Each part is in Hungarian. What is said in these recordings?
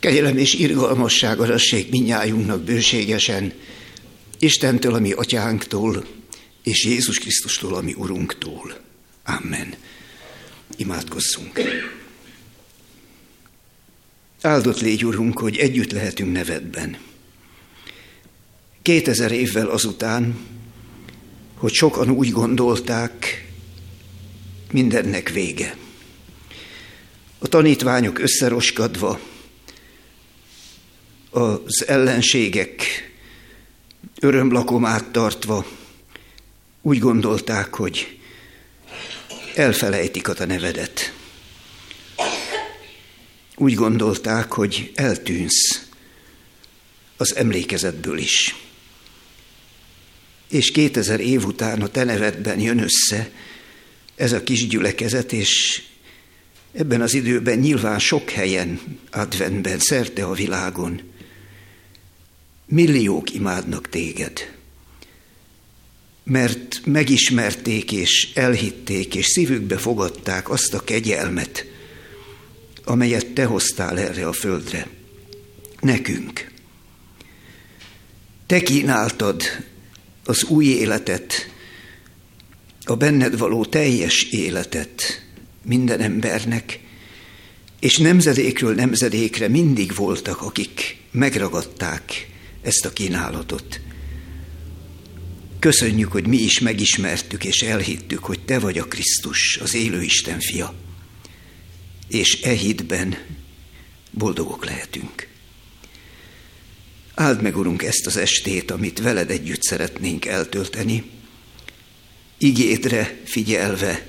Kegyelem és irgalmasság arassék minnyájunknak bőségesen, Istentől, ami atyánktól, és Jézus Krisztustól, ami Urunktól. Amen. Imádkozzunk. Áldott légy, Urunk, hogy együtt lehetünk nevedben. Kétezer évvel azután, hogy sokan úgy gondolták, mindennek vége. A tanítványok összeroskadva, az ellenségek örömlakomát tartva úgy gondolták, hogy elfelejtik a te nevedet. Úgy gondolták, hogy eltűnsz az emlékezetből is. És kétezer év után a te nevedben jön össze ez a kis gyülekezet, és ebben az időben nyilván sok helyen, adventben, szerte a világon, milliók imádnak téged mert megismerték és elhitték és szívükbe fogadták azt a kegyelmet, amelyet te hoztál erre a földre. Nekünk. Te kínáltad az új életet, a benned való teljes életet minden embernek, és nemzedékről nemzedékre mindig voltak, akik megragadták ezt a kínálatot. Köszönjük, hogy mi is megismertük és elhittük, hogy Te vagy a Krisztus, az élő Isten fia. És e hitben boldogok lehetünk. Áld meg, Urunk, ezt az estét, amit veled együtt szeretnénk eltölteni, igédre figyelve,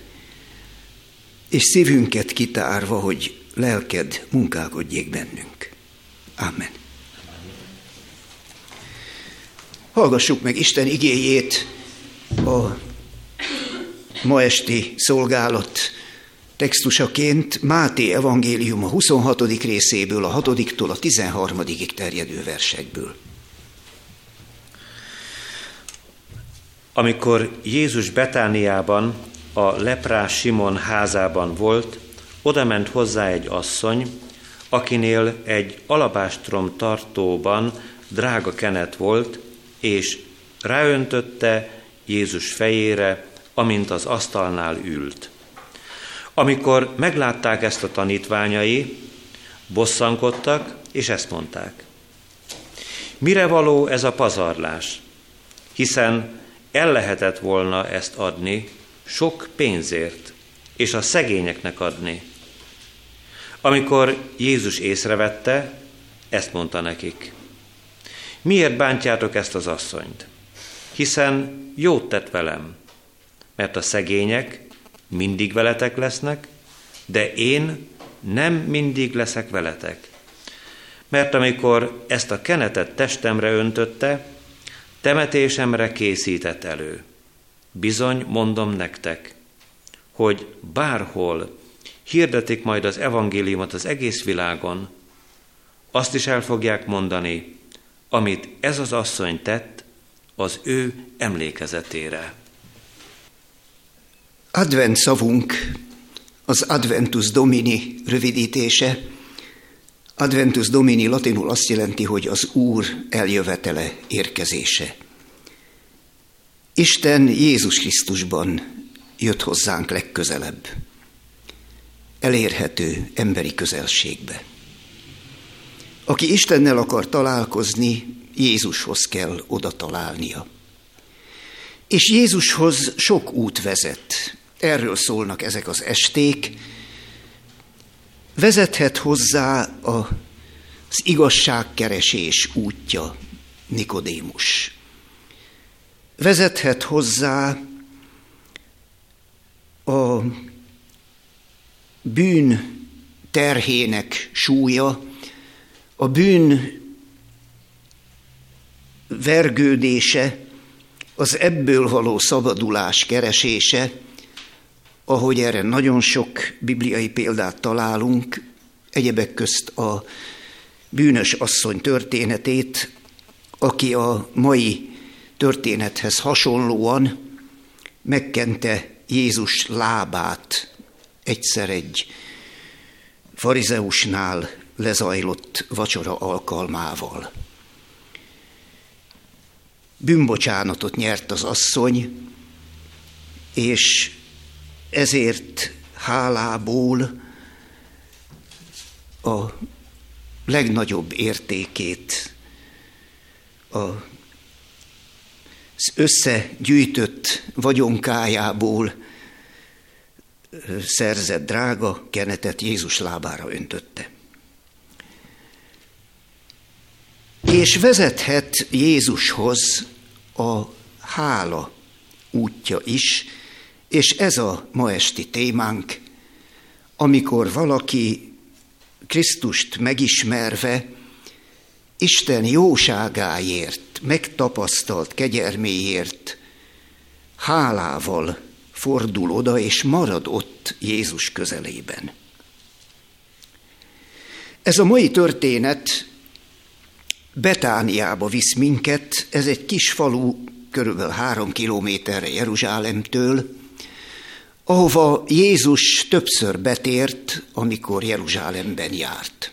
és szívünket kitárva, hogy lelked munkálkodjék bennünk. Amen. Hallgassuk meg Isten igéjét a ma esti szolgálat textusaként Máté evangélium a 26. részéből, a 6-tól a 13. terjedő versekből. Amikor Jézus Betániában, a leprás Simon házában volt, oda ment hozzá egy asszony, akinél egy alabástrom tartóban drága kenet volt, és ráöntötte Jézus fejére, amint az asztalnál ült. Amikor meglátták ezt a tanítványai, bosszankodtak, és ezt mondták. Mire való ez a pazarlás? Hiszen el lehetett volna ezt adni sok pénzért, és a szegényeknek adni. Amikor Jézus észrevette, ezt mondta nekik. Miért bántjátok ezt az asszonyt? Hiszen jót tett velem, mert a szegények mindig veletek lesznek, de én nem mindig leszek veletek. Mert amikor ezt a kenetet testemre öntötte, temetésemre készített elő. Bizony mondom nektek, hogy bárhol hirdetik majd az evangéliumot az egész világon, azt is el fogják mondani, amit ez az asszony tett az ő emlékezetére. Advent szavunk az Adventus Domini rövidítése. Adventus Domini latinul azt jelenti, hogy az Úr eljövetele, érkezése. Isten Jézus Krisztusban jött hozzánk legközelebb, elérhető emberi közelségbe. Aki Istennel akar találkozni, Jézushoz kell oda találnia. És Jézushoz sok út vezet. Erről szólnak ezek az esték. Vezethet hozzá a, az igazságkeresés útja, Nikodémus. Vezethet hozzá a bűn terhének súlya, a bűn vergődése, az ebből való szabadulás keresése, ahogy erre nagyon sok bibliai példát találunk, egyebek közt a bűnös asszony történetét, aki a mai történethez hasonlóan megkente Jézus lábát egyszer egy farizeusnál lezajlott vacsora alkalmával. Bűnbocsánatot nyert az asszony, és ezért hálából a legnagyobb értékét a összegyűjtött vagyonkájából szerzett drága kenetet Jézus lábára öntötte. És vezethet Jézushoz a hála útja is, és ez a ma esti témánk, amikor valaki Krisztust megismerve, Isten jóságáért, megtapasztalt kegyerméért hálával fordul oda, és marad ott Jézus közelében. Ez a mai történet Betániába visz minket, ez egy kis falu, körülbelül három kilométerre Jeruzsálemtől, ahova Jézus többször betért, amikor Jeruzsálemben járt.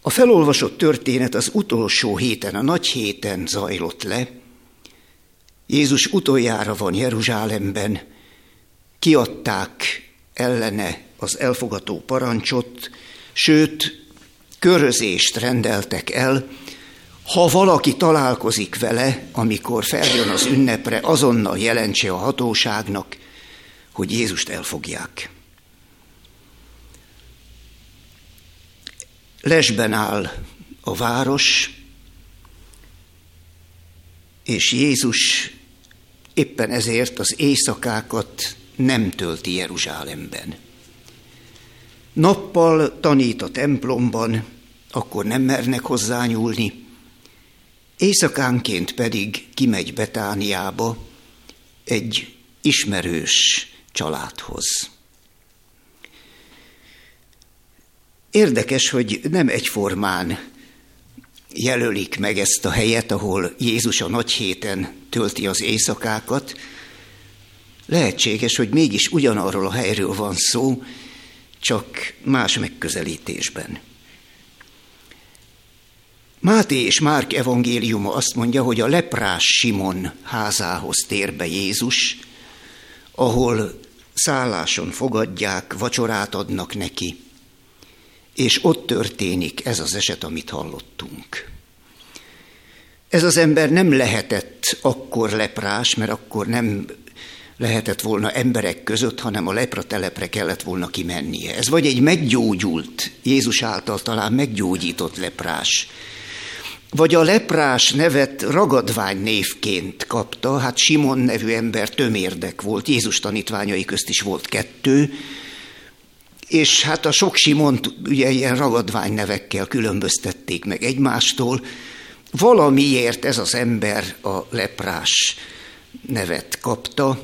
A felolvasott történet az utolsó héten, a nagy héten zajlott le. Jézus utoljára van Jeruzsálemben, kiadták ellene az elfogató parancsot, sőt, körözést rendeltek el, ha valaki találkozik vele, amikor feljön az ünnepre, azonnal jelentse a hatóságnak, hogy Jézust elfogják. Lesben áll a város, és Jézus éppen ezért az éjszakákat nem tölti Jeruzsálemben. Nappal tanít a templomban, akkor nem mernek hozzányúlni, éjszakánként pedig kimegy Betániába egy ismerős családhoz. Érdekes, hogy nem egyformán jelölik meg ezt a helyet, ahol Jézus a nagy héten tölti az éjszakákat. Lehetséges, hogy mégis ugyanarról a helyről van szó, csak más megközelítésben. Máté és Márk evangéliuma azt mondja, hogy a leprás Simon házához tér be Jézus, ahol szálláson fogadják, vacsorát adnak neki, és ott történik ez az eset, amit hallottunk. Ez az ember nem lehetett akkor leprás, mert akkor nem lehetett volna emberek között, hanem a lepra telepre kellett volna kimennie. Ez vagy egy meggyógyult, Jézus által talán meggyógyított leprás, vagy a leprás nevet ragadvány névként kapta, hát Simon nevű ember tömérdek volt, Jézus tanítványai közt is volt kettő, és hát a sok Simont ugye ilyen ragadvány nevekkel különböztették meg egymástól, valamiért ez az ember a leprás nevet kapta,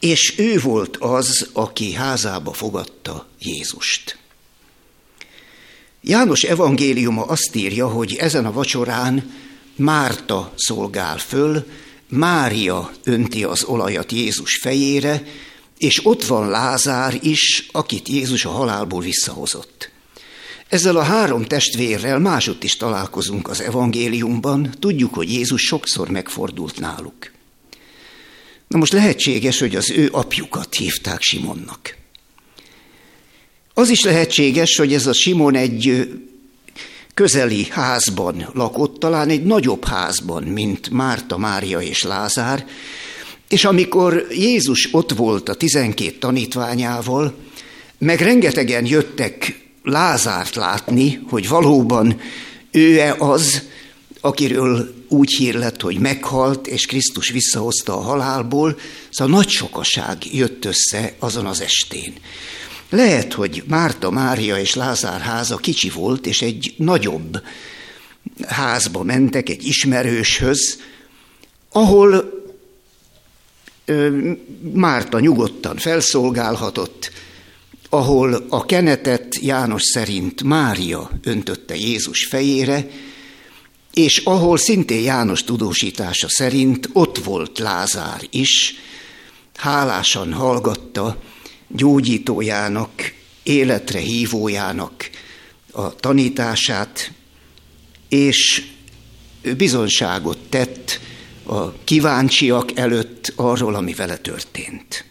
és ő volt az, aki házába fogadta Jézust. János evangéliuma azt írja, hogy ezen a vacsorán Márta szolgál föl, Mária önti az olajat Jézus fejére, és ott van Lázár is, akit Jézus a halálból visszahozott. Ezzel a három testvérrel másodt is találkozunk az evangéliumban, tudjuk, hogy Jézus sokszor megfordult náluk. Na most lehetséges, hogy az ő apjukat hívták Simonnak. Az is lehetséges, hogy ez a Simon egy közeli házban lakott, talán egy nagyobb házban, mint Márta, Mária és Lázár, és amikor Jézus ott volt a tizenkét tanítványával, meg rengetegen jöttek Lázárt látni, hogy valóban ő-e az, akiről úgy hír lett, hogy meghalt, és Krisztus visszahozta a halálból, szóval nagy sokaság jött össze azon az estén. Lehet, hogy Márta, Mária és Lázár háza kicsi volt, és egy nagyobb házba mentek, egy ismerőshöz, ahol Márta nyugodtan felszolgálhatott, ahol a kenetet János szerint Mária öntötte Jézus fejére, és ahol szintén János tudósítása szerint ott volt Lázár is, hálásan hallgatta gyógyítójának, életre hívójának a tanítását, és bizonságot tett a kíváncsiak előtt arról, ami vele történt.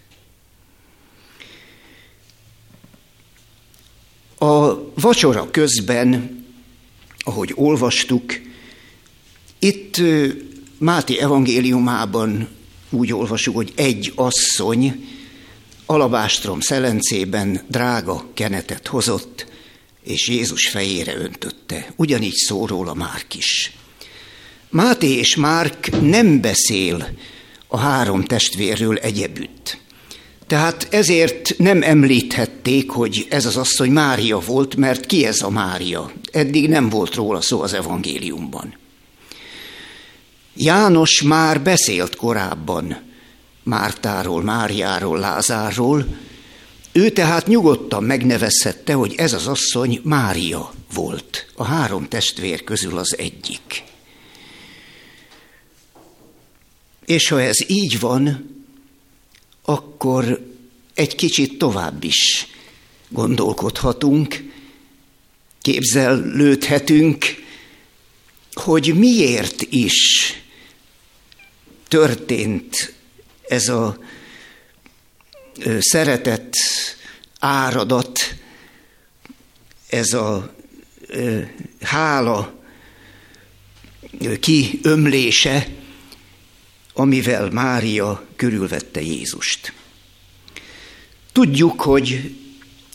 A vacsora közben, ahogy olvastuk, itt Máté evangéliumában úgy olvasjuk, hogy egy asszony alabástrom szelencében drága kenetet hozott, és Jézus fejére öntötte. Ugyanígy szól róla Márk is. Máté és Márk nem beszél a három testvérről egyebütt. Tehát ezért nem említhették, hogy ez az asszony Mária volt, mert ki ez a Mária? Eddig nem volt róla szó az evangéliumban. János már beszélt korábban Mártáról, Máriáról, Lázárról, ő tehát nyugodtan megnevezhette, hogy ez az asszony Mária volt, a három testvér közül az egyik. És ha ez így van, akkor egy kicsit tovább is gondolkodhatunk, képzelődhetünk, hogy miért is történt ez a szeretett áradat, ez a hála kiömlése, amivel Mária körülvette Jézust. Tudjuk, hogy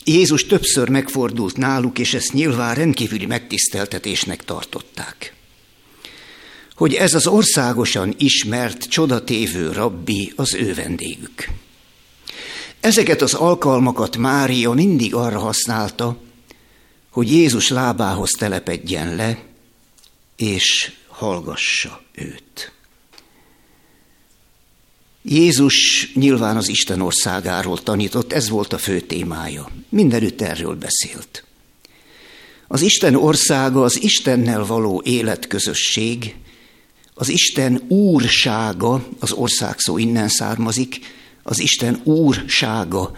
Jézus többször megfordult náluk, és ezt nyilván rendkívüli megtiszteltetésnek tartották. Hogy ez az országosan ismert, csodatévő rabbi az ő vendégük. Ezeket az alkalmakat Mária mindig arra használta, hogy Jézus lábához telepedjen le, és hallgassa őt. Jézus nyilván az Isten országáról tanított, ez volt a fő témája. Mindenütt erről beszélt. Az Isten országa az Istennel való életközösség, az Isten úrsága, az ország szó innen származik, az Isten úrsága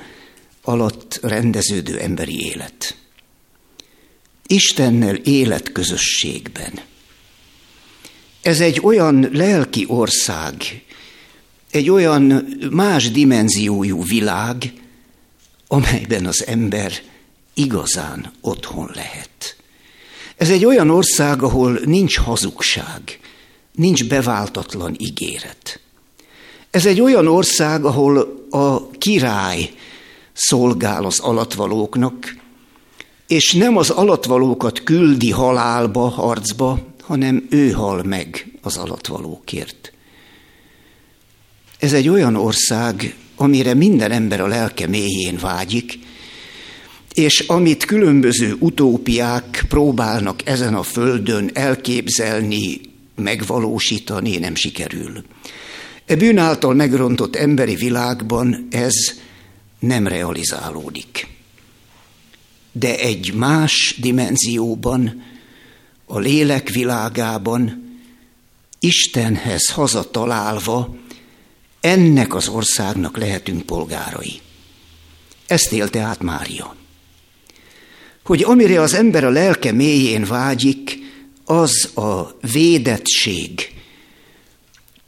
alatt rendeződő emberi élet. Istennel életközösségben. Ez egy olyan lelki ország, egy olyan más dimenziójú világ, amelyben az ember igazán otthon lehet. Ez egy olyan ország, ahol nincs hazugság, nincs beváltatlan ígéret. Ez egy olyan ország, ahol a király szolgál az alatvalóknak, és nem az alatvalókat küldi halálba, harcba, hanem ő hal meg az alatvalókért. Ez egy olyan ország, amire minden ember a lelke mélyén vágyik, és amit különböző utópiák próbálnak ezen a földön elképzelni, megvalósítani, nem sikerül. E bűn által megrontott emberi világban ez nem realizálódik. De egy más dimenzióban, a lélek világában, Istenhez hazatalálva, ennek az országnak lehetünk polgárai. Ezt élte át Mária. Hogy amire az ember a lelke mélyén vágyik, az a védettség,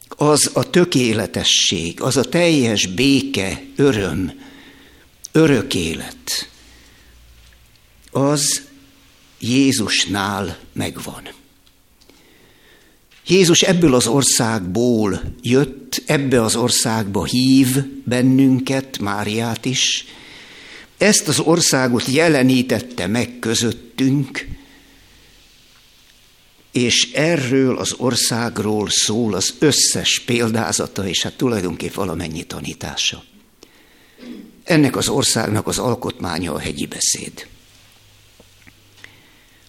az a tökéletesség, az a teljes béke, öröm, örök élet, az Jézusnál megvan. Jézus ebből az országból jött, ebbe az országba hív bennünket, Máriát is. Ezt az országot jelenítette meg közöttünk, és erről az országról szól az összes példázata, és hát tulajdonképp valamennyi tanítása. Ennek az országnak az alkotmánya a hegyi beszéd.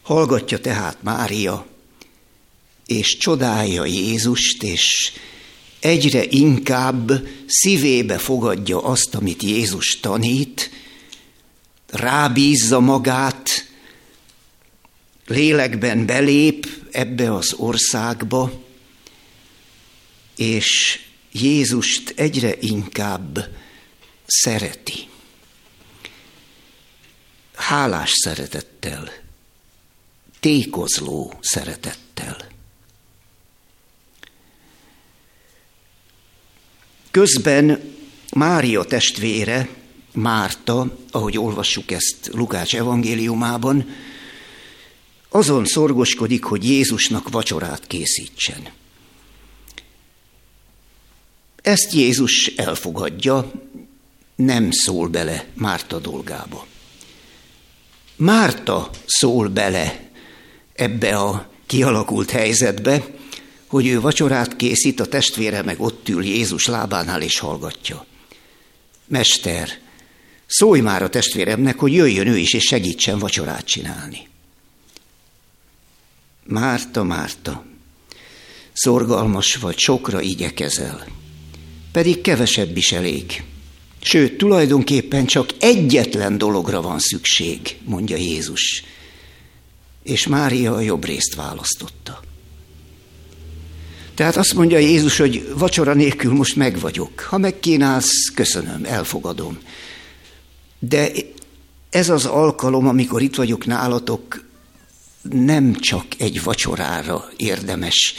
Hallgatja tehát Mária, és csodálja Jézust, és egyre inkább szívébe fogadja azt, amit Jézus tanít, rábízza magát, lélekben belép ebbe az országba, és Jézust egyre inkább szereti. hálás szeretettel, tékozló szeretettel. Közben Mária testvére, Márta, ahogy olvassuk ezt Lukács evangéliumában, azon szorgoskodik, hogy Jézusnak vacsorát készítsen. Ezt Jézus elfogadja, nem szól bele Márta dolgába. Márta szól bele ebbe a kialakult helyzetbe, hogy ő vacsorát készít, a testvére meg ott ül Jézus lábánál és hallgatja. Mester, szólj már a testvéremnek, hogy jöjjön ő is, és segítsen vacsorát csinálni. Márta, Márta, szorgalmas vagy, sokra igyekezel, pedig kevesebb is elég. Sőt, tulajdonképpen csak egyetlen dologra van szükség, mondja Jézus. És Mária a jobb részt választotta. Tehát azt mondja Jézus, hogy vacsora nélkül most meg vagyok. Ha megkínálsz, köszönöm, elfogadom. De ez az alkalom, amikor itt vagyok nálatok, nem csak egy vacsorára érdemes.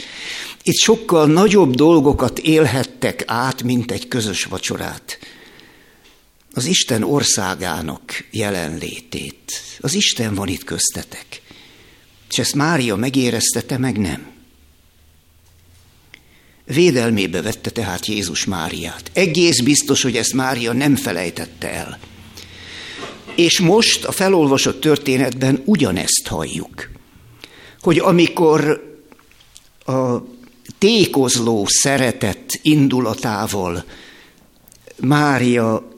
Itt sokkal nagyobb dolgokat élhettek át, mint egy közös vacsorát. Az Isten országának jelenlétét. Az Isten van itt köztetek. És ezt Mária megérezte, te meg nem. Védelmébe vette tehát Jézus Máriát. Egész biztos, hogy ezt Mária nem felejtette el. És most a felolvasott történetben ugyanezt halljuk, hogy amikor a tékozló szeretet indulatával Mária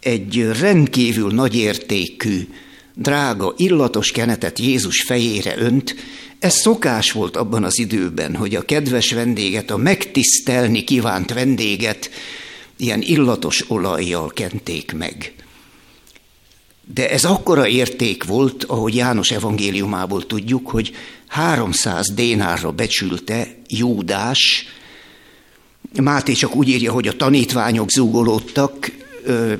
egy rendkívül nagyértékű, drága, illatos kenetet Jézus fejére önt, ez szokás volt abban az időben, hogy a kedves vendéget, a megtisztelni kívánt vendéget ilyen illatos olajjal kenték meg. De ez akkora érték volt, ahogy János evangéliumából tudjuk, hogy 300 dénárra becsülte Júdás, Máté csak úgy írja, hogy a tanítványok zúgolódtak,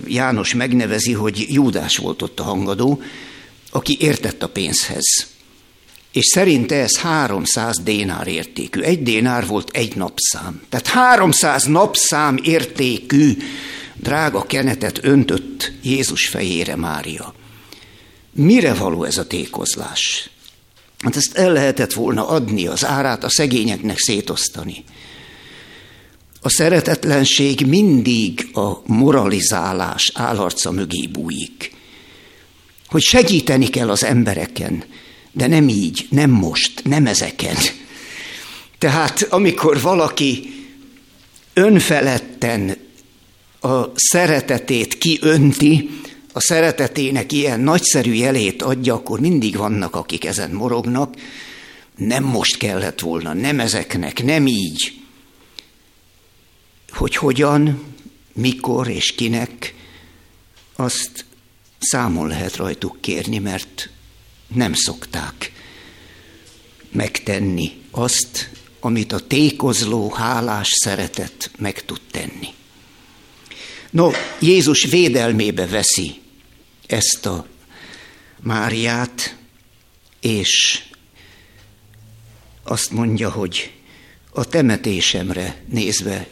János megnevezi, hogy Júdás volt ott a hangadó, aki értett a pénzhez. És szerinte ez 300 dénár értékű. Egy dénár volt egy napszám. Tehát 300 napszám értékű drága kenetet öntött Jézus fejére Mária. Mire való ez a tékozlás? Hát ezt el lehetett volna adni, az árát a szegényeknek szétosztani. A szeretetlenség mindig a moralizálás állarca mögé bújik. Hogy segíteni kell az embereken, de nem így, nem most, nem ezeken. Tehát amikor valaki önfeledten a szeretetét kiönti, a szeretetének ilyen nagyszerű jelét adja, akkor mindig vannak, akik ezen morognak. Nem most kellett volna, nem ezeknek, nem így. Hogy hogyan, mikor és kinek, azt számon lehet rajtuk kérni, mert nem szokták megtenni azt, amit a tékozló, hálás szeretet meg tud tenni. No, Jézus védelmébe veszi ezt a Máriát, és azt mondja, hogy a temetésemre nézve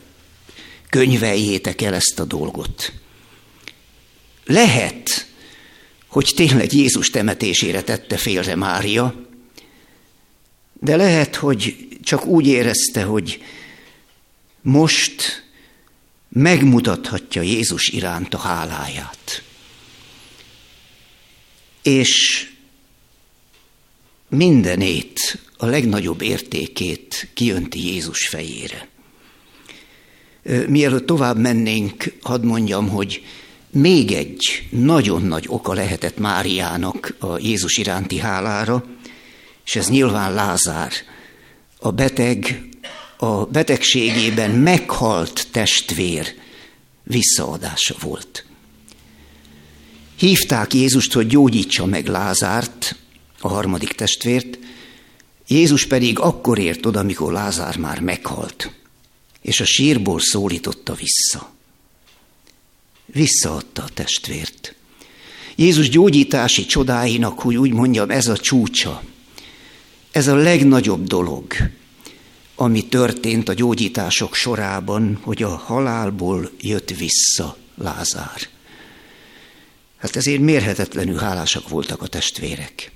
könyveljétek el ezt a dolgot. Lehet, hogy tényleg Jézus temetésére tette félre Mária, de lehet, hogy csak úgy érezte, hogy most megmutathatja Jézus iránt a háláját. És mindenét, a legnagyobb értékét kijönti Jézus fejére. Mielőtt tovább mennénk, hadd mondjam, hogy még egy nagyon nagy oka lehetett Máriának a Jézus iránti hálára, és ez nyilván Lázár, a beteg, a betegségében meghalt testvér visszaadása volt. Hívták Jézust, hogy gyógyítsa meg Lázárt, a harmadik testvért, Jézus pedig akkor ért oda, amikor Lázár már meghalt, és a sírból szólította vissza visszaadta a testvért. Jézus gyógyítási csodáinak, hogy úgy mondjam, ez a csúcsa. Ez a legnagyobb dolog, ami történt a gyógyítások sorában, hogy a halálból jött vissza Lázár. Hát ezért mérhetetlenül hálásak voltak a testvérek.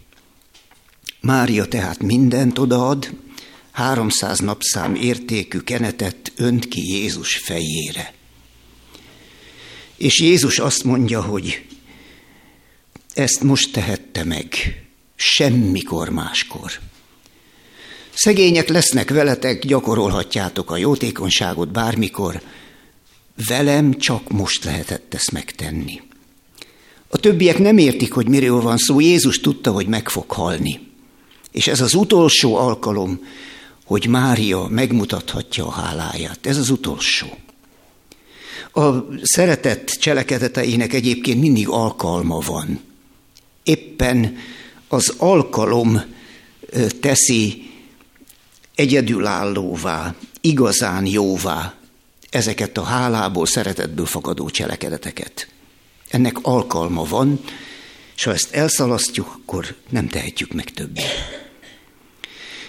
Mária tehát mindent odaad, 300 napszám értékű kenetet önt ki Jézus fejére. És Jézus azt mondja, hogy ezt most tehette meg, semmikor máskor. Szegények lesznek veletek, gyakorolhatjátok a jótékonyságot bármikor, velem csak most lehetett ezt megtenni. A többiek nem értik, hogy miről van szó, Jézus tudta, hogy meg fog halni. És ez az utolsó alkalom, hogy Mária megmutathatja a háláját. Ez az utolsó. A szeretett cselekedeteinek egyébként mindig alkalma van. Éppen az alkalom teszi egyedülállóvá, igazán jóvá ezeket a hálából, szeretetből fakadó cselekedeteket. Ennek alkalma van, és ha ezt elszalasztjuk, akkor nem tehetjük meg többet.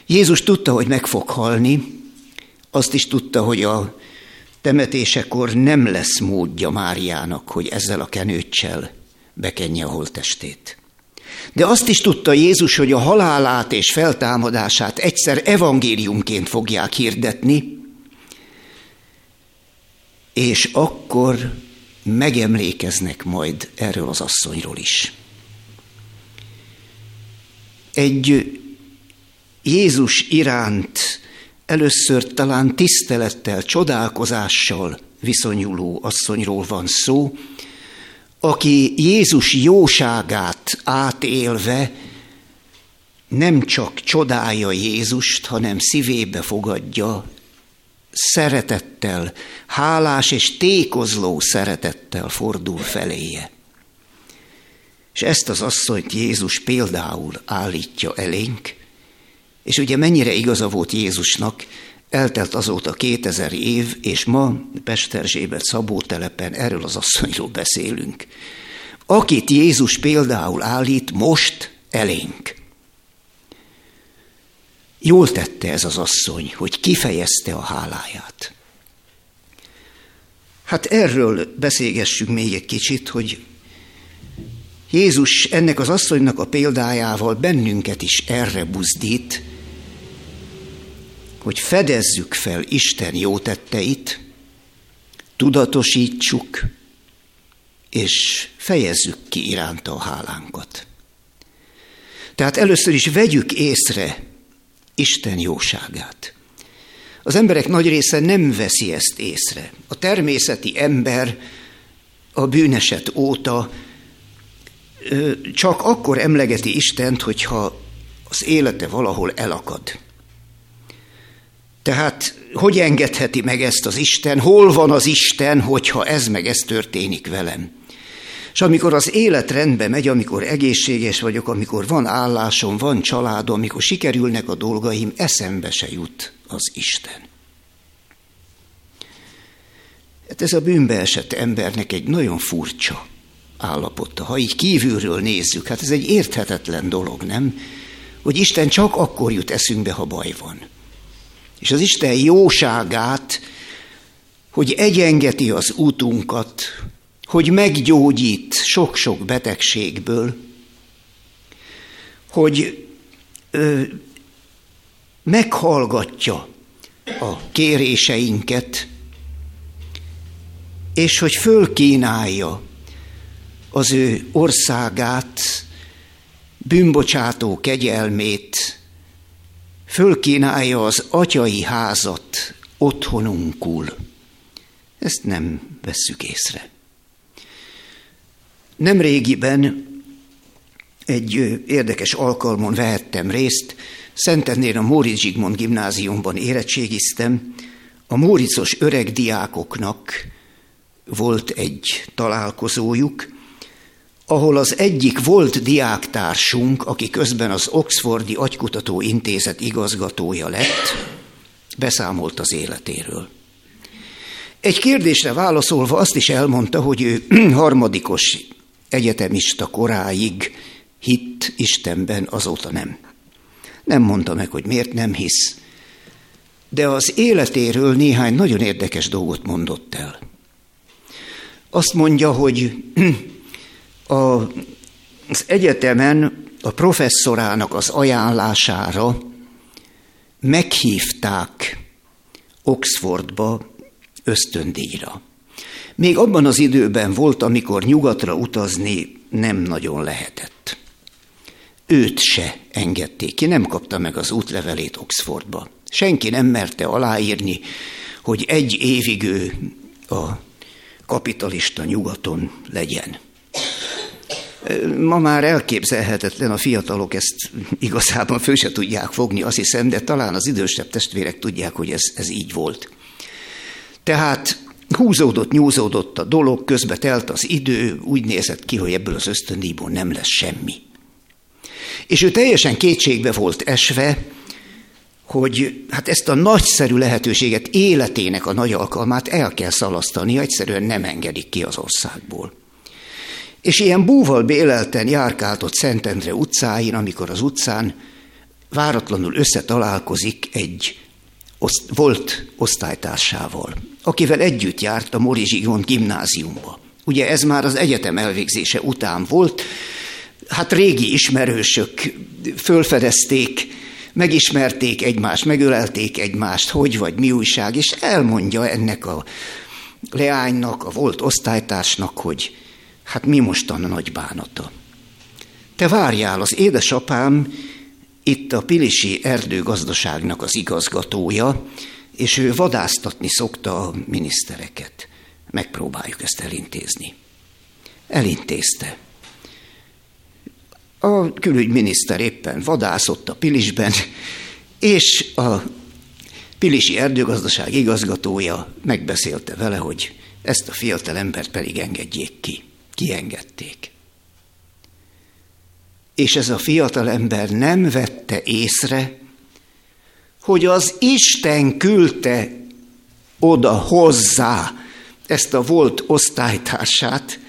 Jézus tudta, hogy meg fog halni, azt is tudta, hogy a temetésekor nem lesz módja Máriának, hogy ezzel a kenőccsel bekenje a holtestét. De azt is tudta Jézus, hogy a halálát és feltámadását egyszer evangéliumként fogják hirdetni, és akkor megemlékeznek majd erről az asszonyról is. Egy Jézus iránt először talán tisztelettel, csodálkozással viszonyuló asszonyról van szó, aki Jézus jóságát átélve nem csak csodálja Jézust, hanem szívébe fogadja szeretettel, hálás és tékozló szeretettel fordul feléje. És ezt az asszonyt Jézus például állítja elénk, és ugye mennyire igaza volt Jézusnak, eltelt azóta 2000 év, és ma Pesterzsébet Szabótelepen erről az asszonyról beszélünk. Akit Jézus például állít most elénk. Jól tette ez az asszony, hogy kifejezte a háláját. Hát erről beszélgessünk még egy kicsit, hogy Jézus ennek az asszonynak a példájával bennünket is erre buzdít, hogy fedezzük fel Isten jó tetteit, tudatosítsuk, és fejezzük ki iránta a hálánkat. Tehát először is vegyük észre Isten jóságát. Az emberek nagy része nem veszi ezt észre. A természeti ember a bűneset óta csak akkor emlegeti Istent, hogyha az élete valahol elakad. Tehát hogy engedheti meg ezt az Isten? Hol van az Isten, hogyha ez meg ez történik velem? És amikor az élet rendbe megy, amikor egészséges vagyok, amikor van állásom, van családom, amikor sikerülnek a dolgaim, eszembe se jut az Isten. Hát ez a bűnbe esett embernek egy nagyon furcsa állapota. Ha így kívülről nézzük, hát ez egy érthetetlen dolog, nem? Hogy Isten csak akkor jut eszünkbe, ha baj van és az Isten jóságát, hogy egyengeti az útunkat, hogy meggyógyít sok-sok betegségből, hogy ö, meghallgatja a kéréseinket, és hogy fölkínálja az ő országát, bűnbocsátó kegyelmét, fölkínálja az atyai házat otthonunkul. Ezt nem vesszük észre. Nem régiben egy érdekes alkalmon vehettem részt, Szentendén a Móricz Zsigmond gimnáziumban érettségiztem, a Móricos öreg diákoknak volt egy találkozójuk, ahol az egyik volt diáktársunk, aki közben az Oxfordi Agykutató Intézet igazgatója lett, beszámolt az életéről. Egy kérdésre válaszolva azt is elmondta, hogy ő harmadikos egyetemista koráig hitt Istenben, azóta nem. Nem mondta meg, hogy miért nem hisz, de az életéről néhány nagyon érdekes dolgot mondott el. Azt mondja, hogy a, az egyetemen a professzorának az ajánlására meghívták Oxfordba ösztöndíjra. Még abban az időben volt, amikor nyugatra utazni nem nagyon lehetett. Őt se engedték ki, nem kapta meg az útlevelét Oxfordba. Senki nem merte aláírni, hogy egy évig ő a kapitalista nyugaton legyen. Ma már elképzelhetetlen, a fiatalok ezt igazából föl se tudják fogni, azt hiszem, de talán az idősebb testvérek tudják, hogy ez, ez így volt. Tehát húzódott, nyúzódott a dolog, közbe telt az idő, úgy nézett ki, hogy ebből az ösztöndíjból nem lesz semmi. És ő teljesen kétségbe volt esve, hogy hát ezt a nagyszerű lehetőséget, életének a nagy alkalmát el kell szalasztani, egyszerűen nem engedik ki az országból. És ilyen búval bélelten járkáltott Szentendre utcáin, amikor az utcán váratlanul összetalálkozik egy oszt, volt osztálytársával, akivel együtt járt a Morizsigon gimnáziumba. Ugye ez már az egyetem elvégzése után volt, hát régi ismerősök fölfedezték, megismerték egymást, megölelték egymást, hogy vagy mi újság, és elmondja ennek a leánynak, a volt osztálytársnak, hogy hát mi mostan a nagy bánata. Te várjál, az édesapám itt a Pilisi erdőgazdaságnak az igazgatója, és ő vadásztatni szokta a minisztereket. Megpróbáljuk ezt elintézni. Elintézte. A külügyminiszter éppen vadászott a Pilisben, és a Pilisi erdőgazdaság igazgatója megbeszélte vele, hogy ezt a fiatal embert pedig engedjék ki. Kiengedték. És ez a fiatal ember nem vette észre, hogy az Isten küldte oda hozzá ezt a volt osztálytársát,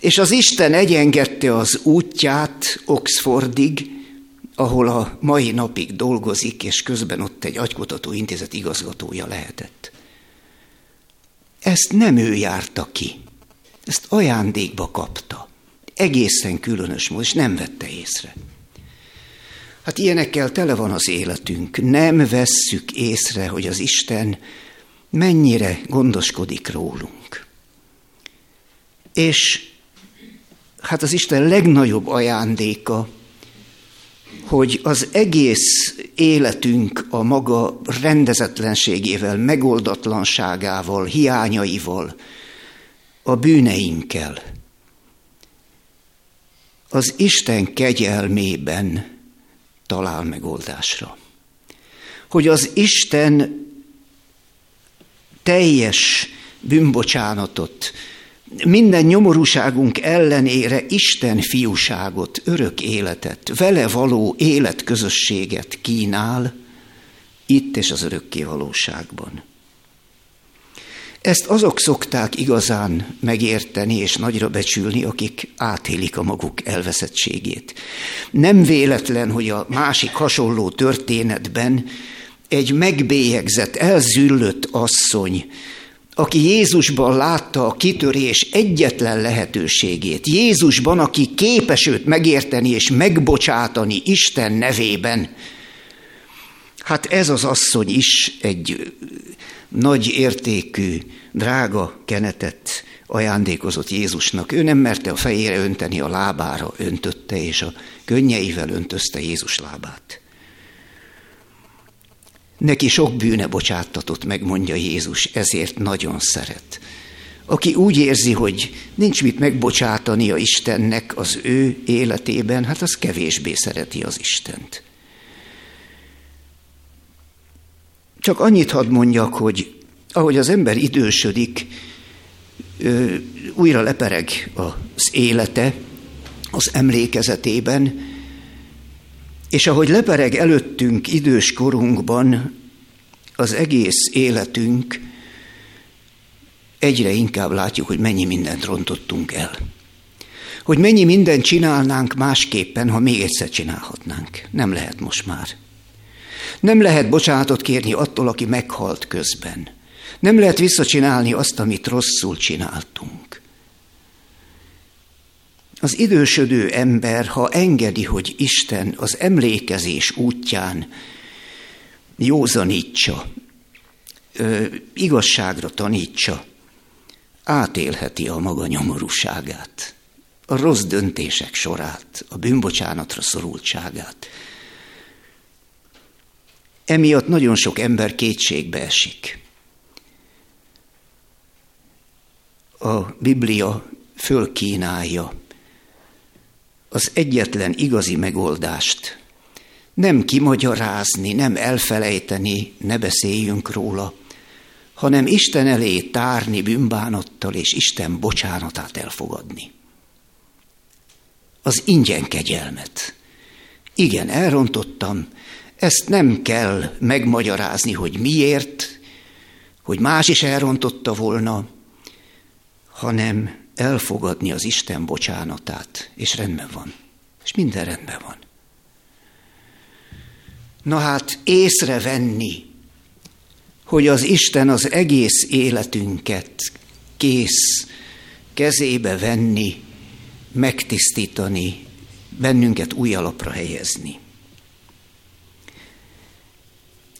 és az Isten egyengedte az útját Oxfordig, ahol a mai napig dolgozik, és közben ott egy agykutató intézet igazgatója lehetett. Ezt nem ő járta ki, ezt ajándékba kapta. Egészen különös módon, és nem vette észre. Hát ilyenekkel tele van az életünk. Nem vesszük észre, hogy az Isten mennyire gondoskodik rólunk. És hát az Isten legnagyobb ajándéka, hogy az egész életünk a maga rendezetlenségével, megoldatlanságával, hiányaival, a bűneinkkel, az Isten kegyelmében talál megoldásra. Hogy az Isten teljes bűnbocsánatot, minden nyomorúságunk ellenére Isten fiúságot, örök életet, vele való életközösséget kínál itt és az örökké valóságban. Ezt azok szokták igazán megérteni és nagyra becsülni, akik átélik a maguk elveszettségét. Nem véletlen, hogy a másik hasonló történetben egy megbélyegzett, elzüllött asszony, aki Jézusban látta a kitörés egyetlen lehetőségét, Jézusban, aki képes őt megérteni és megbocsátani Isten nevében, hát ez az asszony is egy nagy értékű, drága kenetet ajándékozott Jézusnak. Ő nem merte a fejére önteni, a lábára öntötte, és a könnyeivel öntözte Jézus lábát. Neki sok bűne bocsáttatott, megmondja Jézus, ezért nagyon szeret. Aki úgy érzi, hogy nincs mit megbocsátani a Istennek az ő életében, hát az kevésbé szereti az Istent. Csak annyit hadd mondjak, hogy ahogy az ember idősödik, újra lepereg az élete az emlékezetében, és ahogy lepereg előttünk idős korunkban az egész életünk, egyre inkább látjuk, hogy mennyi mindent rontottunk el. hogy mennyi mindent csinálnánk másképpen, ha még egyszer csinálhatnánk. Nem lehet most már. Nem lehet bocsánatot kérni attól, aki meghalt közben. Nem lehet visszacsinálni azt, amit rosszul csináltunk. Az idősödő ember, ha engedi, hogy Isten az emlékezés útján józanítsa, ö, igazságra tanítsa, átélheti a maga nyomorúságát, a rossz döntések sorát, a bűnbocsánatra szorultságát. Emiatt nagyon sok ember kétségbe esik. A Biblia fölkínálja az egyetlen igazi megoldást. Nem kimagyarázni, nem elfelejteni, ne beszéljünk róla, hanem Isten elé tárni bűnbánattal és Isten bocsánatát elfogadni. Az ingyen kegyelmet. Igen, elrontottam, ezt nem kell megmagyarázni, hogy miért, hogy más is elrontotta volna, hanem elfogadni az Isten bocsánatát, és rendben van. És minden rendben van. Na hát észrevenni, hogy az Isten az egész életünket kész kezébe venni, megtisztítani, bennünket új alapra helyezni.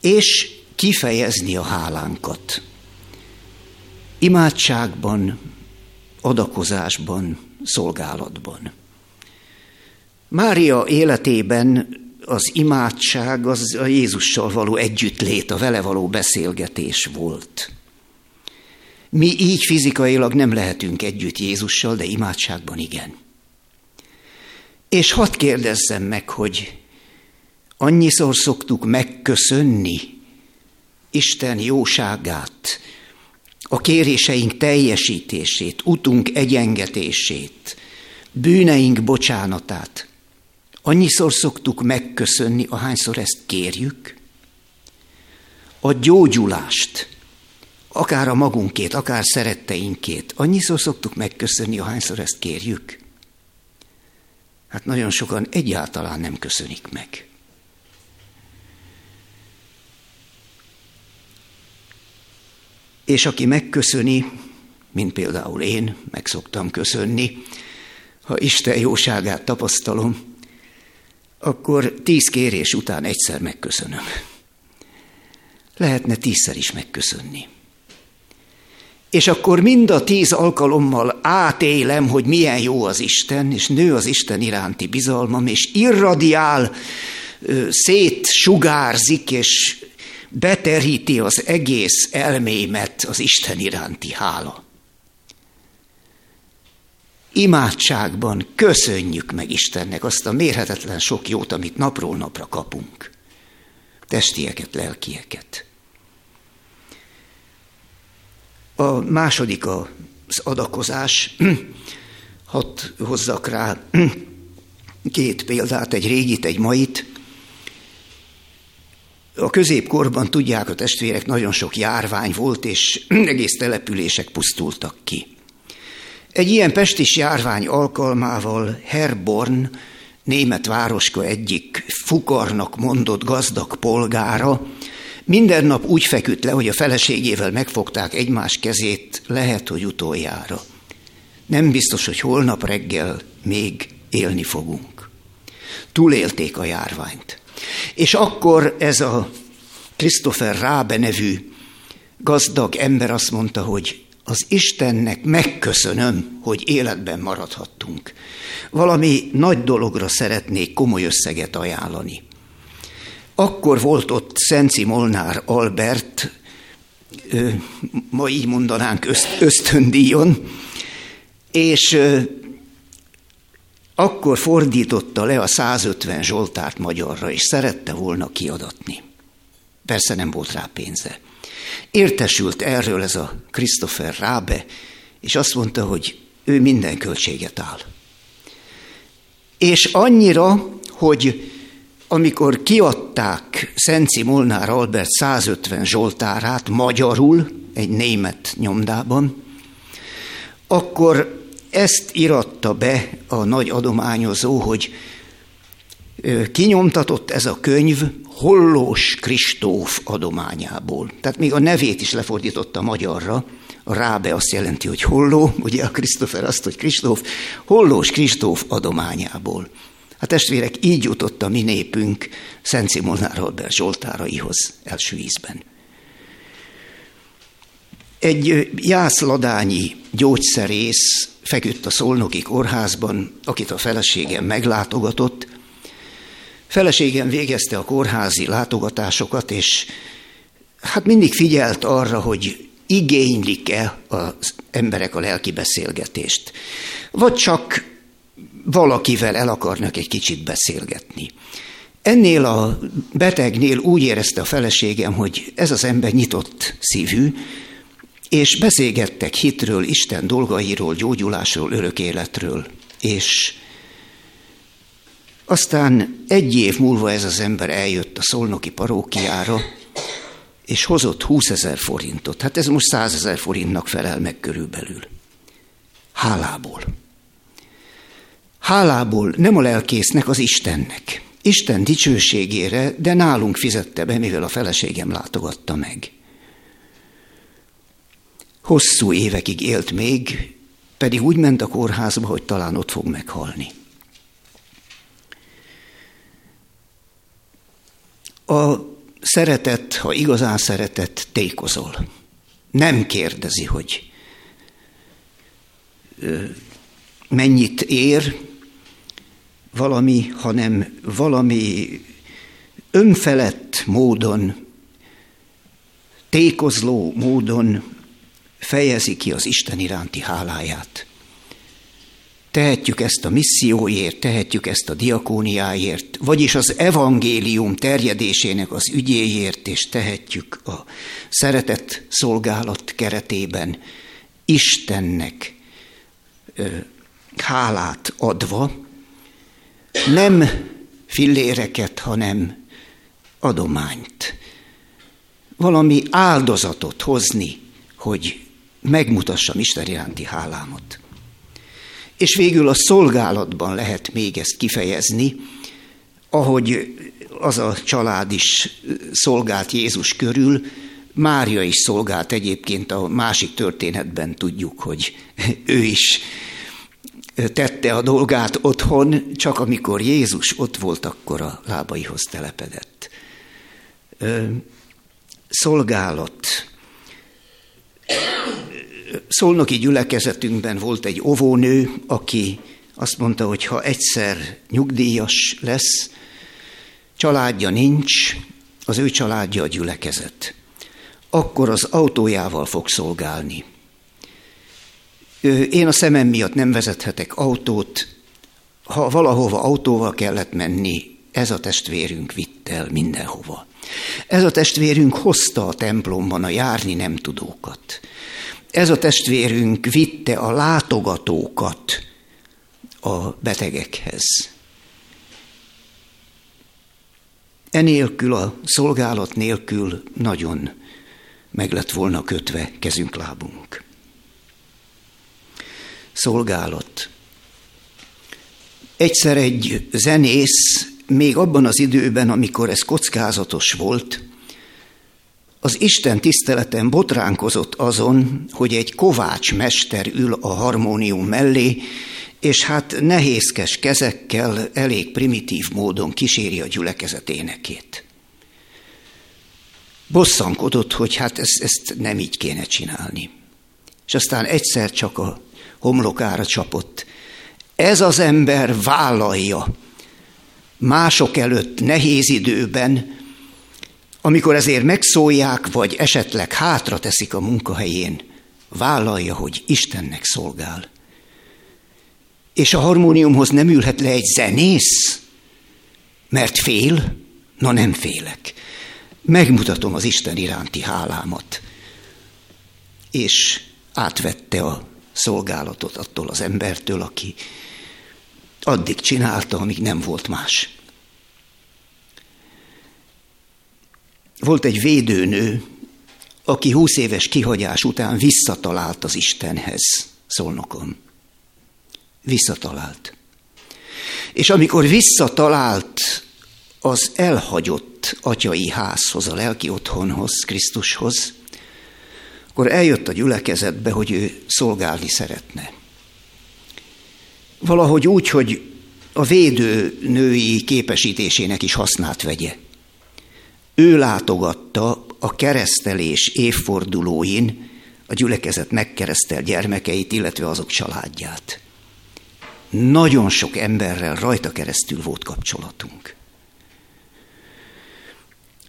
És kifejezni a hálánkat. Imádságban, adakozásban, szolgálatban. Mária életében az imádság az a Jézussal való együttlét, a vele való beszélgetés volt. Mi így fizikailag nem lehetünk együtt Jézussal, de imádságban igen. És hadd kérdezzem meg, hogy annyiszor szoktuk megköszönni Isten jóságát, a kéréseink teljesítését, utunk egyengetését, bűneink bocsánatát. Annyiszor szoktuk megköszönni, ahányszor ezt kérjük, a gyógyulást, akár a magunkét, akár szeretteinkét. Annyiszor szoktuk megköszönni, ahányszor ezt kérjük. Hát nagyon sokan egyáltalán nem köszönik meg. És aki megköszöni, mint például én, meg szoktam köszönni, ha Isten jóságát tapasztalom, akkor tíz kérés után egyszer megköszönöm. Lehetne tízszer is megköszönni. És akkor mind a tíz alkalommal átélem, hogy milyen jó az Isten, és nő az Isten iránti bizalmam, és irradiál, szétsugárzik, és beteríti az egész elmémet az Isten iránti hála. Imádságban köszönjük meg Istennek azt a mérhetetlen sok jót, amit napról napra kapunk. Testieket, lelkieket. A második az adakozás. Hadd hozzak rá két példát, egy régit, egy mait. A középkorban, tudják a testvérek, nagyon sok járvány volt, és egész települések pusztultak ki. Egy ilyen pestis járvány alkalmával Herborn, német városka egyik fukarnak mondott gazdag polgára, minden nap úgy feküdt le, hogy a feleségével megfogták egymás kezét, lehet, hogy utoljára. Nem biztos, hogy holnap reggel még élni fogunk. Túlélték a járványt. És akkor ez a Christopher Rábe nevű gazdag ember azt mondta, hogy az Istennek megköszönöm, hogy életben maradhattunk. Valami nagy dologra szeretnék komoly összeget ajánlani. Akkor volt ott Szenci Molnár Albert, ma így mondanánk ösztöndíjon, és akkor fordította le a 150 Zsoltárt magyarra, és szerette volna kiadatni. Persze nem volt rá pénze. Értesült erről ez a Christopher Rábe, és azt mondta, hogy ő minden költséget áll. És annyira, hogy amikor kiadták Szenci Molnár Albert 150 Zsoltárát magyarul egy német nyomdában, akkor ezt iratta be a nagy adományozó, hogy kinyomtatott ez a könyv Hollós Kristóf adományából. Tehát még a nevét is lefordította magyarra, a rábe azt jelenti, hogy holló, ugye a Krisztófer azt, hogy Kristóf, hollós Kristóf adományából. Hát testvérek, így jutott a mi népünk Szent Simonár Albert Zsoltáraihoz első ízben. Egy jászladányi gyógyszerész feküdt a Szolnoki kórházban, akit a feleségem meglátogatott. Feleségem végezte a kórházi látogatásokat, és hát mindig figyelt arra, hogy igénylik-e az emberek a lelki beszélgetést, vagy csak valakivel el akarnak egy kicsit beszélgetni. Ennél a betegnél úgy érezte a feleségem, hogy ez az ember nyitott szívű, és beszélgettek hitről, Isten dolgairól, gyógyulásról, örök életről. És aztán egy év múlva ez az ember eljött a szolnoki parókiára, és hozott 20 ezer forintot. Hát ez most 100 ezer forintnak felel meg körülbelül. Hálából. Hálából nem a lelkésznek, az Istennek. Isten dicsőségére, de nálunk fizette be, mivel a feleségem látogatta meg. Hosszú évekig élt még, pedig úgy ment a kórházba, hogy talán ott fog meghalni. A szeretet, ha igazán szeretet, tékozol. Nem kérdezi, hogy mennyit ér valami, hanem valami önfelett módon, tékozló módon fejezi ki az Isten iránti háláját. Tehetjük ezt a misszióért, tehetjük ezt a diakóniáért, vagyis az evangélium terjedésének az ügyéért, és tehetjük a szeretett szolgálat keretében Istennek ö, hálát adva, nem filléreket, hanem adományt. Valami áldozatot hozni, hogy megmutassam Isten iránti hálámot. És végül a szolgálatban lehet még ezt kifejezni, ahogy az a család is szolgált Jézus körül, Mária is szolgált egyébként a másik történetben tudjuk, hogy ő is tette a dolgát otthon, csak amikor Jézus ott volt, akkor a lábaihoz telepedett. Szolgálat, szolnoki gyülekezetünkben volt egy óvónő, aki azt mondta, hogy ha egyszer nyugdíjas lesz, családja nincs, az ő családja a gyülekezet, akkor az autójával fog szolgálni. Én a szemem miatt nem vezethetek autót, ha valahova autóval kellett menni, ez a testvérünk vitt el mindenhova. Ez a testvérünk hozta a templomban a járni nem tudókat. Ez a testvérünk vitte a látogatókat a betegekhez. Enélkül, a szolgálat nélkül nagyon meg lett volna kötve kezünk, lábunk. Szolgálat. Egyszer egy zenész, még abban az időben, amikor ez kockázatos volt, az Isten tiszteleten botránkozott azon, hogy egy kovács mester ül a harmónium mellé, és hát nehézkes kezekkel, elég primitív módon kíséri a gyülekezet énekét. Bosszankodott, hogy hát ezt, ezt nem így kéne csinálni. És aztán egyszer csak a homlokára csapott. Ez az ember vállalja mások előtt nehéz időben, amikor ezért megszólják, vagy esetleg hátra teszik a munkahelyén, vállalja, hogy Istennek szolgál. És a harmóniumhoz nem ülhet le egy zenész, mert fél, na nem félek. Megmutatom az Isten iránti hálámat. És átvette a szolgálatot attól az embertől, aki addig csinálta, amíg nem volt más. Volt egy védőnő, aki húsz éves kihagyás után visszatalált az Istenhez szolnokon. visszatalált. És amikor visszatalált az elhagyott atyai házhoz, a lelki otthonhoz, Krisztushoz, akkor eljött a gyülekezetbe, hogy ő szolgálni szeretne. Valahogy úgy, hogy a védő női képesítésének is hasznát vegye. Ő látogatta a keresztelés évfordulóin a gyülekezet megkeresztelt gyermekeit, illetve azok családját. Nagyon sok emberrel rajta keresztül volt kapcsolatunk.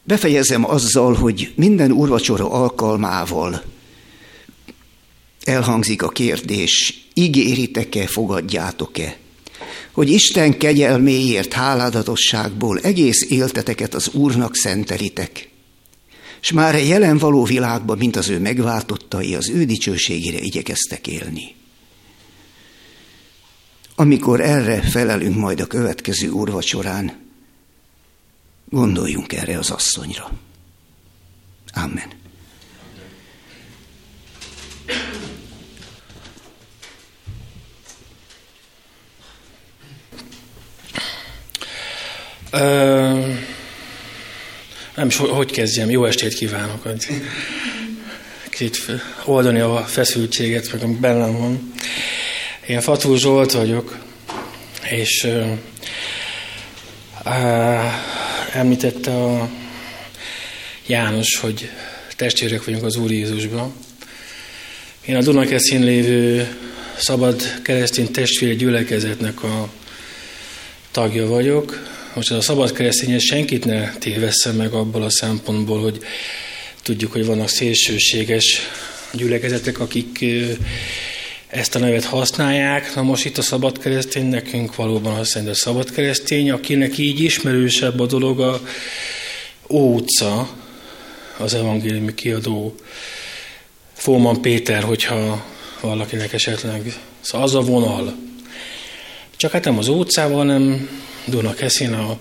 Befejezem azzal, hogy minden urvacsora alkalmával elhangzik a kérdés, ígéritek-e, fogadjátok-e, hogy Isten kegyelméért háládatosságból egész élteteket az Úrnak szentelitek, és már a jelen való világban, mint az ő megváltottai, az ő dicsőségére igyekeztek élni. Amikor erre felelünk majd a következő úrvacsorán, gondoljunk erre az asszonyra. Amen. Nem is, hogy kezdjem. Jó estét kívánok. Hogy kicsit oldani a feszültséget, meg ami bennem van. Én Fatú Zsolt vagyok, és uh, említette a János, hogy testvérek vagyunk az Úr Jézusban. Én a Dunakeszin lévő szabad keresztény testvére gyülekezetnek a tagja vagyok, most ez a szabad keresztény senkit ne tévesszen meg abból a szempontból, hogy tudjuk, hogy vannak szélsőséges gyülekezetek, akik ezt a nevet használják. Na most itt a szabad keresztény nekünk valóban jelenti, a szabad keresztény, akinek így ismerősebb a dolog a Ó az evangéliumi kiadó Fóman Péter, hogyha valakinek esetleg. Szóval az a vonal. Csak hát nem az utcával, hanem Dunakeszin a